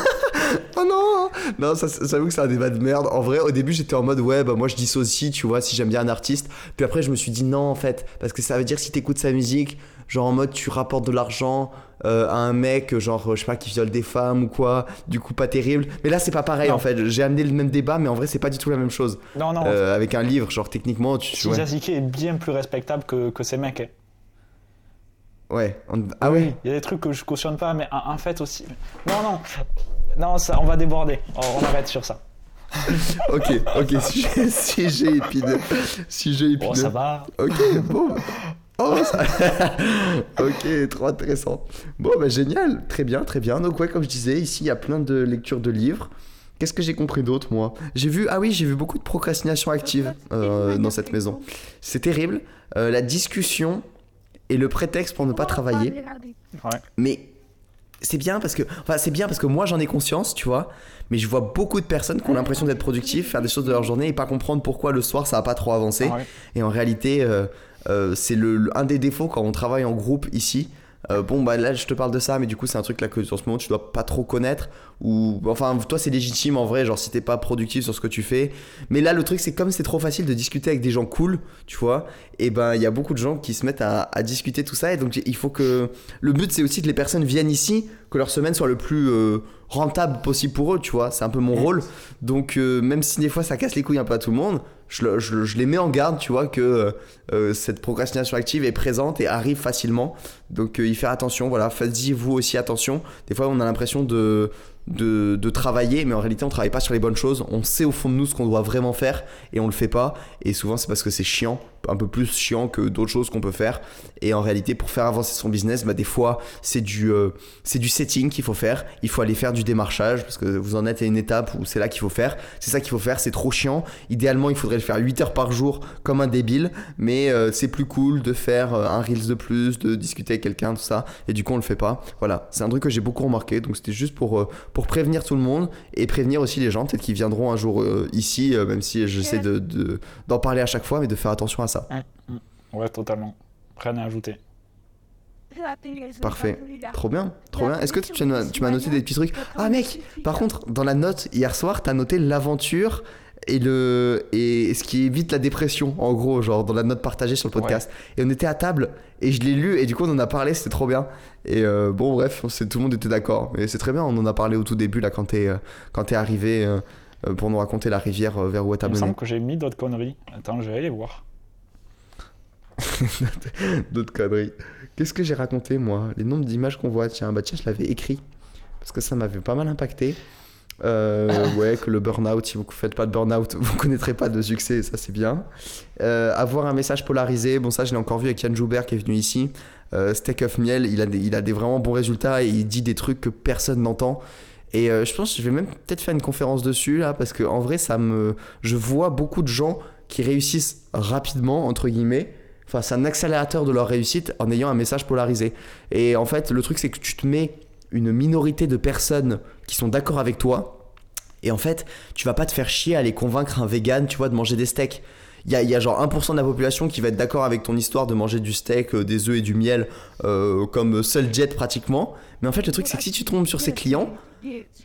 Oh non Non, ça, ça- j'avoue que c'est un débat de merde. En vrai, au début, j'étais en mode ouais, bah moi je dissocie, tu vois, si j'aime bien un artiste. Puis après, je me suis dit non, en fait, parce que ça veut dire si t'écoutes sa musique, genre en mode tu rapportes de l'argent euh, à un mec, genre je sais pas, qui viole des femmes ou quoi, du coup pas terrible. Mais là, c'est pas pareil Non. en fait. J'ai amené le même débat, mais en vrai, c'est pas du tout la même chose. Non, non. Euh, avec un livre, genre techniquement, tu. Si Ouais. Est bien plus respectable que, que ces mecs. hein. ouais. on- Ah ouais Il y a des trucs que je cautionne pas, mais en, fait aussi. Non, non. Non, ça, on va déborder. On arrête sur ça. Ok, ok, sujet, sujet épineux. Sujet épineux. Bon, ça va. Ok, bon. Oh, ça... ok, trop intéressant. Bon, bah génial, très bien, très bien. Donc ouais, comme je disais, ici, il y a plein de lectures de livres. Qu'est-ce que j'ai compris d'autre, moi? J'ai vu, ah oui, j'ai vu beaucoup de procrastination active euh, dans cette maison. C'est terrible. Euh, la discussion est le prétexte pour ne pas travailler. Mais c'est bien parce que, enfin, c'est bien parce que moi j'en ai conscience, tu vois. Mais je vois beaucoup de personnes qui ont l'impression d'être productifs, faire des choses de leur journée et pas comprendre pourquoi le soir ça va pas trop avancer. Ouais. Et en réalité, euh, euh, c'est le, le- un des défauts quand on travaille en groupe ici. Euh, bon, bah là, je te parle de ça, mais du coup, c'est un truc là que en ce moment tu dois pas trop connaître. Ou enfin, toi, c'est légitime en vrai, genre si t'es pas productif sur ce que tu fais. Mais là, le truc, c'est comme c'est trop facile de discuter avec des gens cool, tu vois. Et ben, il y a beaucoup de gens qui se mettent à, à discuter tout ça. Et donc, il faut que. Le but, c'est aussi que les personnes viennent ici, que leur semaine soit le plus euh, rentable possible pour eux, tu vois. C'est un peu mon rôle. Donc, euh, même si des fois ça casse les couilles un peu à tout le monde, je, le- je le- je les mets en garde, tu vois, que euh, euh, cette procrastination active est présente et arrive facilement. Donc, euh, y faire attention, voilà. Faites-y vous aussi attention. Des fois, on a l'impression de, travailler, mais en réalité, on travaille pas sur les bonnes choses. On sait au fond de nous ce qu'on doit vraiment faire et on le fait pas. Et souvent, c'est parce que c'est chiant, un peu plus chiant que d'autres choses qu'on peut faire. Et en réalité, pour faire avancer son business, bah, des fois, c'est du, euh, c'est du setting qu'il faut faire. Il faut aller faire du démarchage parce que vous en êtes à une étape où c'est là qu'il faut faire. C'est ça qu'il faut faire. C'est trop chiant. Idéalement, il faudrait le faire 8 heures par jour comme un débile. Mais euh, c'est plus cool de faire euh, un Reels de plus, de discuter avec quelqu'un, tout ça. Et du coup, on le fait pas. Voilà. C'est un truc que j'ai beaucoup remarqué. Donc, c'était juste pour, euh, pour prévenir tout le monde et prévenir aussi les gens, peut-être qu'ils viendront un jour ici, même si j'essaie de, de- d'en parler à chaque fois, mais de faire attention à ça. Ouais, totalement. Rien à ajouter. Parfait. Trop bien, trop bien. Est-ce que tu, as- tu m'as noté des petits trucs? Ah mec, par contre, dans la note hier soir, t'as noté l'aventure et le et ce qui évite la dépression, en gros, genre dans la note partagée sur le podcast. Et on était à table et je l'ai lu et du coup on en a parlé, c'était trop bien. Et euh, bon bref, tout le monde était d'accord. Mais c'est très bien, on en a parlé au tout début là quand t'es euh, quand t'es arrivé euh, pour nous raconter la rivière vers où elle t'a Il me mené. semble que j'ai mis d'autres conneries. Attends, je vais aller voir. D'autres conneries. Qu'est-ce que j'ai raconté moi? Les nombres d'images qu'on voit. Tiens, bah tiens, je l'avais écrit. Parce que ça m'avait pas mal impacté. Euh, ouais, que le burn-out, si vous faites pas de burn-out, vous connaîtrez pas de succès, ça c'est bien. Euh, avoir un message polarisé, bon ça je l'ai encore vu avec Yann Joubert qui est venu ici. Euh, Steak of Miel, il a, des, il a des vraiment bons résultats et il dit des trucs que personne n'entend. Et euh, je pense que je vais même peut-être faire une conférence dessus là, parce que en vrai, ça me, je vois beaucoup de gens qui réussissent rapidement entre guillemets. Enfin, c'est un accélérateur de leur réussite en ayant un message polarisé. Et en fait, le truc c'est que tu te mets une minorité de personnes qui sont d'accord avec toi. Et en fait, tu vas pas te faire chier à aller convaincre un vegan, tu vois, de manger des steaks. Il y a, y a, genre 1% de la population qui va être d'accord avec ton histoire de manger du steak, euh, des œufs et du miel euh, comme seul jet pratiquement. Mais en fait, le truc, c'est que si tu tombes sur ces clients,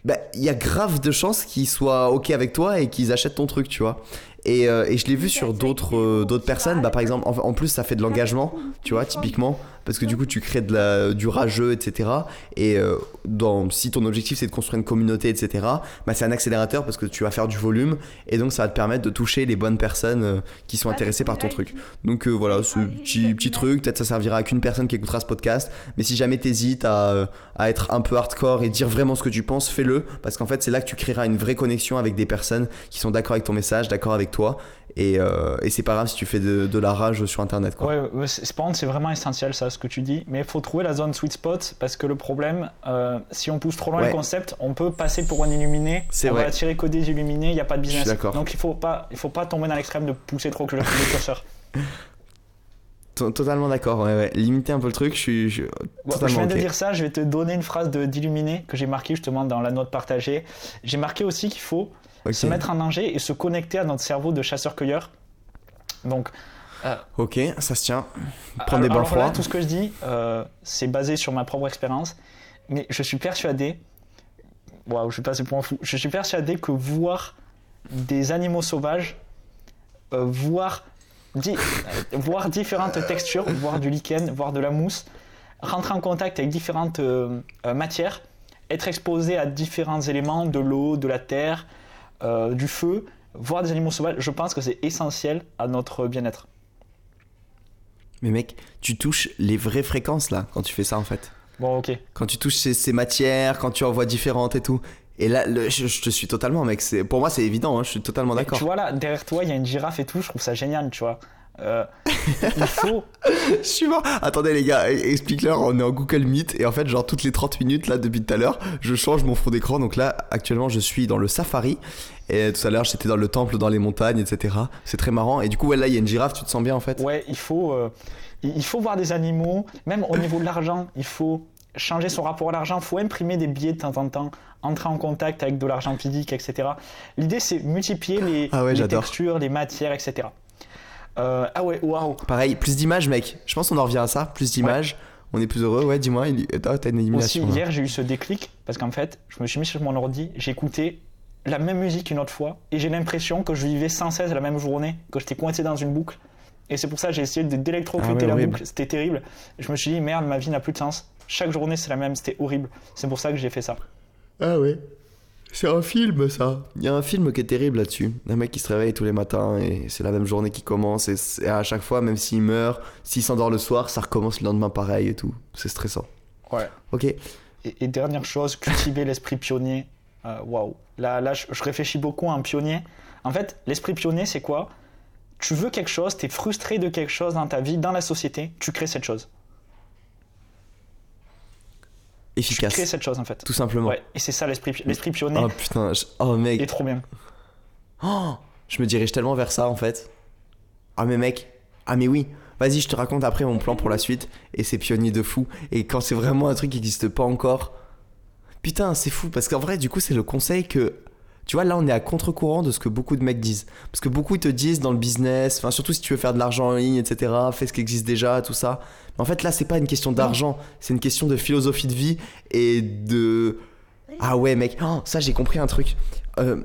bah, il y a grave de chances qu'ils soient OK avec toi et qu'ils achètent ton truc, tu vois. Et, euh, et je l'ai vu sur d'autres euh, d'autres personnes. Bah, par exemple, en, en plus, ça fait de l'engagement, tu vois, typiquement. Parce que du coup, tu crées de la, du rageux, etc. Et euh, dans, si ton objectif, c'est de construire une communauté, etc., bah, c'est un accélérateur parce que tu vas faire du volume. Et donc, ça va te permettre de toucher les bonnes personnes euh, qui sont intéressées par ton truc. Donc, euh, voilà, ce petit, petit truc. Peut-être ça servira à qu'une personne qui écoutera ce podcast. Mais si jamais t'hésites à, à être un peu hardcore et dire vraiment ce que tu penses, fais-le. Parce qu'en fait, c'est là que tu créeras une vraie connexion avec des personnes qui sont d'accord avec ton message, d'accord avec toi. Et, euh, et c'est pas grave si tu fais de, de la rage sur internet. Quoi. Ouais, ouais, c'est, par contre, c'est vraiment essentiel ça, ce que tu dis. Mais il faut trouver la zone sweet spot parce que le problème, euh, si on pousse trop loin Ouais. le concept, on peut passer pour un illuminé. C'est on vrai. va attirer que des illuminés, il n'y a pas de business. d'accord. Donc il faut pas, il faut pas tomber dans l'extrême de pousser trop le, le curseur. To- Totalement d'accord. Ouais, ouais. Limiter un peu le truc, je suis, je Bon, je viens de dire ça, je vais te donner une phrase de, d'illuminé que j'ai marquée justement dans la note partagée. J'ai marqué aussi qu'il faut Se mettre en danger et se connecter à notre cerveau de chasseur-cueilleur. Donc, Ok, ça se tient. Prendre alors, des bains là, froids. tout ce que je dis, euh, c'est basé sur ma propre expérience, mais je suis persuadé, waouh, je suis passé pour un fou, je suis persuadé que voir des animaux sauvages, euh, voir, di- euh, voir différentes textures, voir du lichen, voir de la mousse, rentrer en contact avec différentes euh, euh, matières, être exposé à différents éléments, de l'eau, de la terre, euh, du feu, voir des animaux sauvages, je pense que c'est essentiel à notre bien-être. Mais mec, tu touches les vraies fréquences là quand tu fais ça en fait. Bon, ok. Quand tu touches ces, ces matières, quand tu en vois différentes et tout. Et là, le- je, je te suis totalement, mec. Pour moi, c'est évident. hein, je suis totalement d'accord. Tu vois là, derrière toi, il y a une girafe et tout, je trouve ça génial, tu vois. Euh, il faut. Je suis mort. Attendez les gars, e- explique-leur. On est en Google Meet et en fait, genre toutes les 30 minutes là depuis tout à l'heure, je change mon fond d'écran. Donc là, actuellement, je suis dans le safari. Et tout à l'heure, j'étais dans le temple, dans les montagnes, etc. C'est très marrant. Et du coup, ouais, là, il y a une girafe. Tu te sens bien en fait? Ouais, il faut, euh, il faut voir des animaux, même au niveau de l'argent, il faut changer son rapport à l'argent, il faut imprimer des billets de temps en temps, entrer en contact avec de l'argent physique, etc. L'idée, c'est multiplier les, Ah ouais, les textures, les matières, etc. Euh, ah ouais, waouh. Pareil, plus d'images, mec. Je pense qu'on en revient à ça. Plus d'images. On est plus heureux. Ouais, dis-moi. Il... Oh, t'as une Aussi, élimination. là. hier, j'ai eu ce déclic parce qu'en fait, je me suis mis sur mon ordi, j'ai écouté la même musique une autre fois et j'ai l'impression que je vivais sans cesse la même journée, que j'étais coincé dans une boucle. Et c'est pour ça que j'ai essayé de d'électrocuter Ah ouais, la horrible. boucle. C'était terrible. Je me suis dit, merde, ma vie n'a plus de sens. Chaque journée, c'est la même. C'était horrible. C'est pour ça que j'ai fait ça. Ah ouais. C'est un film ça. Il y a un film qui est terrible là-dessus. Un mec qui se réveille tous les matins et c'est la même journée qui commence et, c'est- à chaque fois, même s'il meurt, s'il s'endort le soir, ça recommence le lendemain pareil et tout. C'est stressant. Ouais. Ok. Et, et dernière chose, cultiver l'esprit pionnier. Euh, Waouh. Là, là je, je réfléchis beaucoup à un pionnier. En fait, l'esprit pionnier, c'est quoi? Tu veux quelque chose, tu es frustré de quelque chose dans ta vie, dans la société, tu crées cette chose. Tu crées Efficace. cette chose en fait. Tout simplement. Ouais, et c'est ça l'esprit l'esprit pionnier. Oh putain. je- Oh Il est mec. trop bien. Oh, je me dirige tellement vers ça en fait. Ah mais mec. Ah mais oui. Vas-y, je te raconte après mon plan pour la suite. Et c'est pionnier de fou. Et quand c'est vraiment un truc qui n'existe pas encore. Putain, c'est fou. Parce qu'en vrai, du coup, c'est le conseil que. Tu vois, là, on est à contre-courant de ce que beaucoup de mecs disent. Parce que beaucoup ils te disent dans le business, enfin, surtout si tu veux faire de l'argent en ligne, etc., fais ce qui existe déjà, tout ça. Mais en fait, là, c'est pas une question d'argent, c'est une question de philosophie de vie et de. Ah ouais, mec, Oh, ça, j'ai compris un truc. Euh,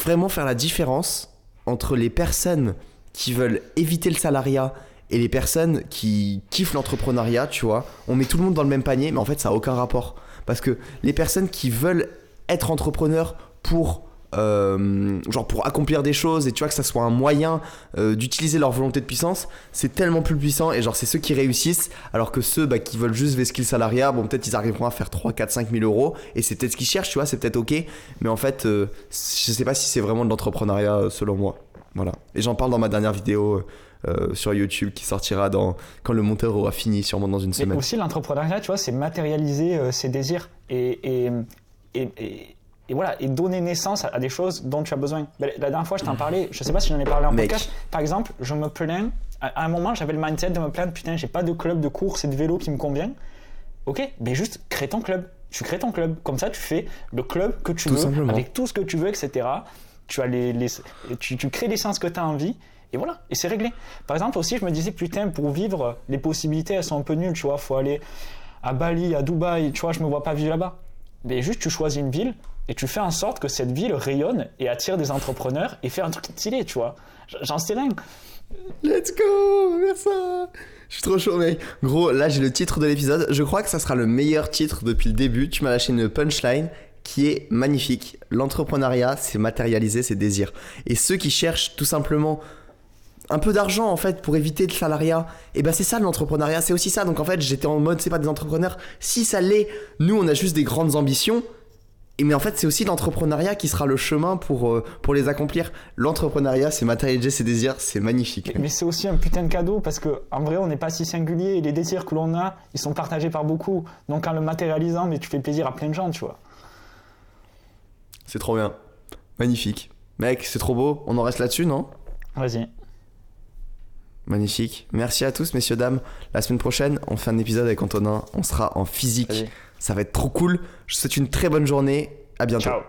vraiment faire la différence entre les personnes qui veulent éviter le salariat et les personnes qui kiffent l'entrepreneuriat, tu vois. On met tout le monde dans le même panier, mais en fait, ça n'a aucun rapport. Parce que les personnes qui veulent être entrepreneurs pour. Euh, genre pour accomplir des choses et tu vois que ça soit un moyen euh, d'utiliser leur volonté de puissance c'est tellement plus puissant et genre c'est ceux qui réussissent alors que ceux bah, qui veulent juste vesquer le salariat bon peut-être ils arriveront à faire 3, 4, 5 000 euros et c'est peut-être ce qu'ils cherchent tu vois c'est peut-être ok mais en fait euh, je sais pas si c'est vraiment de l'entrepreneuriat selon moi. Voilà. Et j'en parle dans ma dernière vidéo euh, sur YouTube qui sortira dans quand le monteur aura fini sûrement dans une Mais semaine. aussi l'entrepreneuriat, tu vois, c'est matérialiser euh, ses désirs et, et, et, et- et voilà, et donner naissance à, des choses dont tu as besoin. La dernière fois, je t'en parlais, je sais pas si j'en ai parlé en Mec. podcast. Par exemple, je me plains, à, à un moment, j'avais le mindset de me plaindre, putain, j'ai pas de club de course et de vélo qui me convient. Ok, mais juste crée ton club. Tu crées ton club. Comme ça, tu fais le club que tu Tout veux, simplement. avec tout ce que tu veux, etc. Tu, as les, les- tu, tu crées l'essence que tu as envie. Et voilà, et c'est réglé. Par exemple, aussi, je me disais, putain, pour vivre, les possibilités, elles sont un peu nulles, tu vois. Faut aller à Bali, à Dubaï, tu vois, je me vois pas vivre là-bas. Mais juste, tu choisis une ville et tu fais en sorte que cette ville rayonne et attire des entrepreneurs et fait un truc stylé, tu vois. J'en sais rien. Let's go, merci. Je suis trop chaud, mec. Gros, là j'ai le titre de l'épisode. Je crois que ça sera le meilleur titre depuis le début. Tu m'as lâché une punchline qui est magnifique. L'entrepreneuriat, c'est matérialiser ses désirs. Et ceux qui cherchent tout simplement un peu d'argent en fait pour éviter le salariat, et ben c'est ça l'entrepreneuriat, c'est aussi ça. Donc en fait, j'étais en mode c'est pas des entrepreneurs. Si ça l'est, nous on a juste des grandes ambitions. Et mais en fait, c'est aussi l'entrepreneuriat qui sera le chemin pour, euh, pour les accomplir. L'entrepreneuriat, c'est matérialiser ses désirs, c'est magnifique. Mais c'est aussi un putain de cadeau parce que en vrai, on n'est pas si singulier et les désirs que l'on a, ils sont partagés par beaucoup. Donc en le matérialisant, mais tu fais plaisir à plein de gens, tu vois. C'est trop bien. Magnifique. Mec, c'est trop beau. On en reste là-dessus, non? Vas-y. Magnifique. Merci à tous, messieurs, dames. La semaine prochaine, on fait un épisode avec Antonin. On sera en physique. Vas-y. Ça va être trop cool. Je vous souhaite une très bonne journée. À bientôt. Ciao.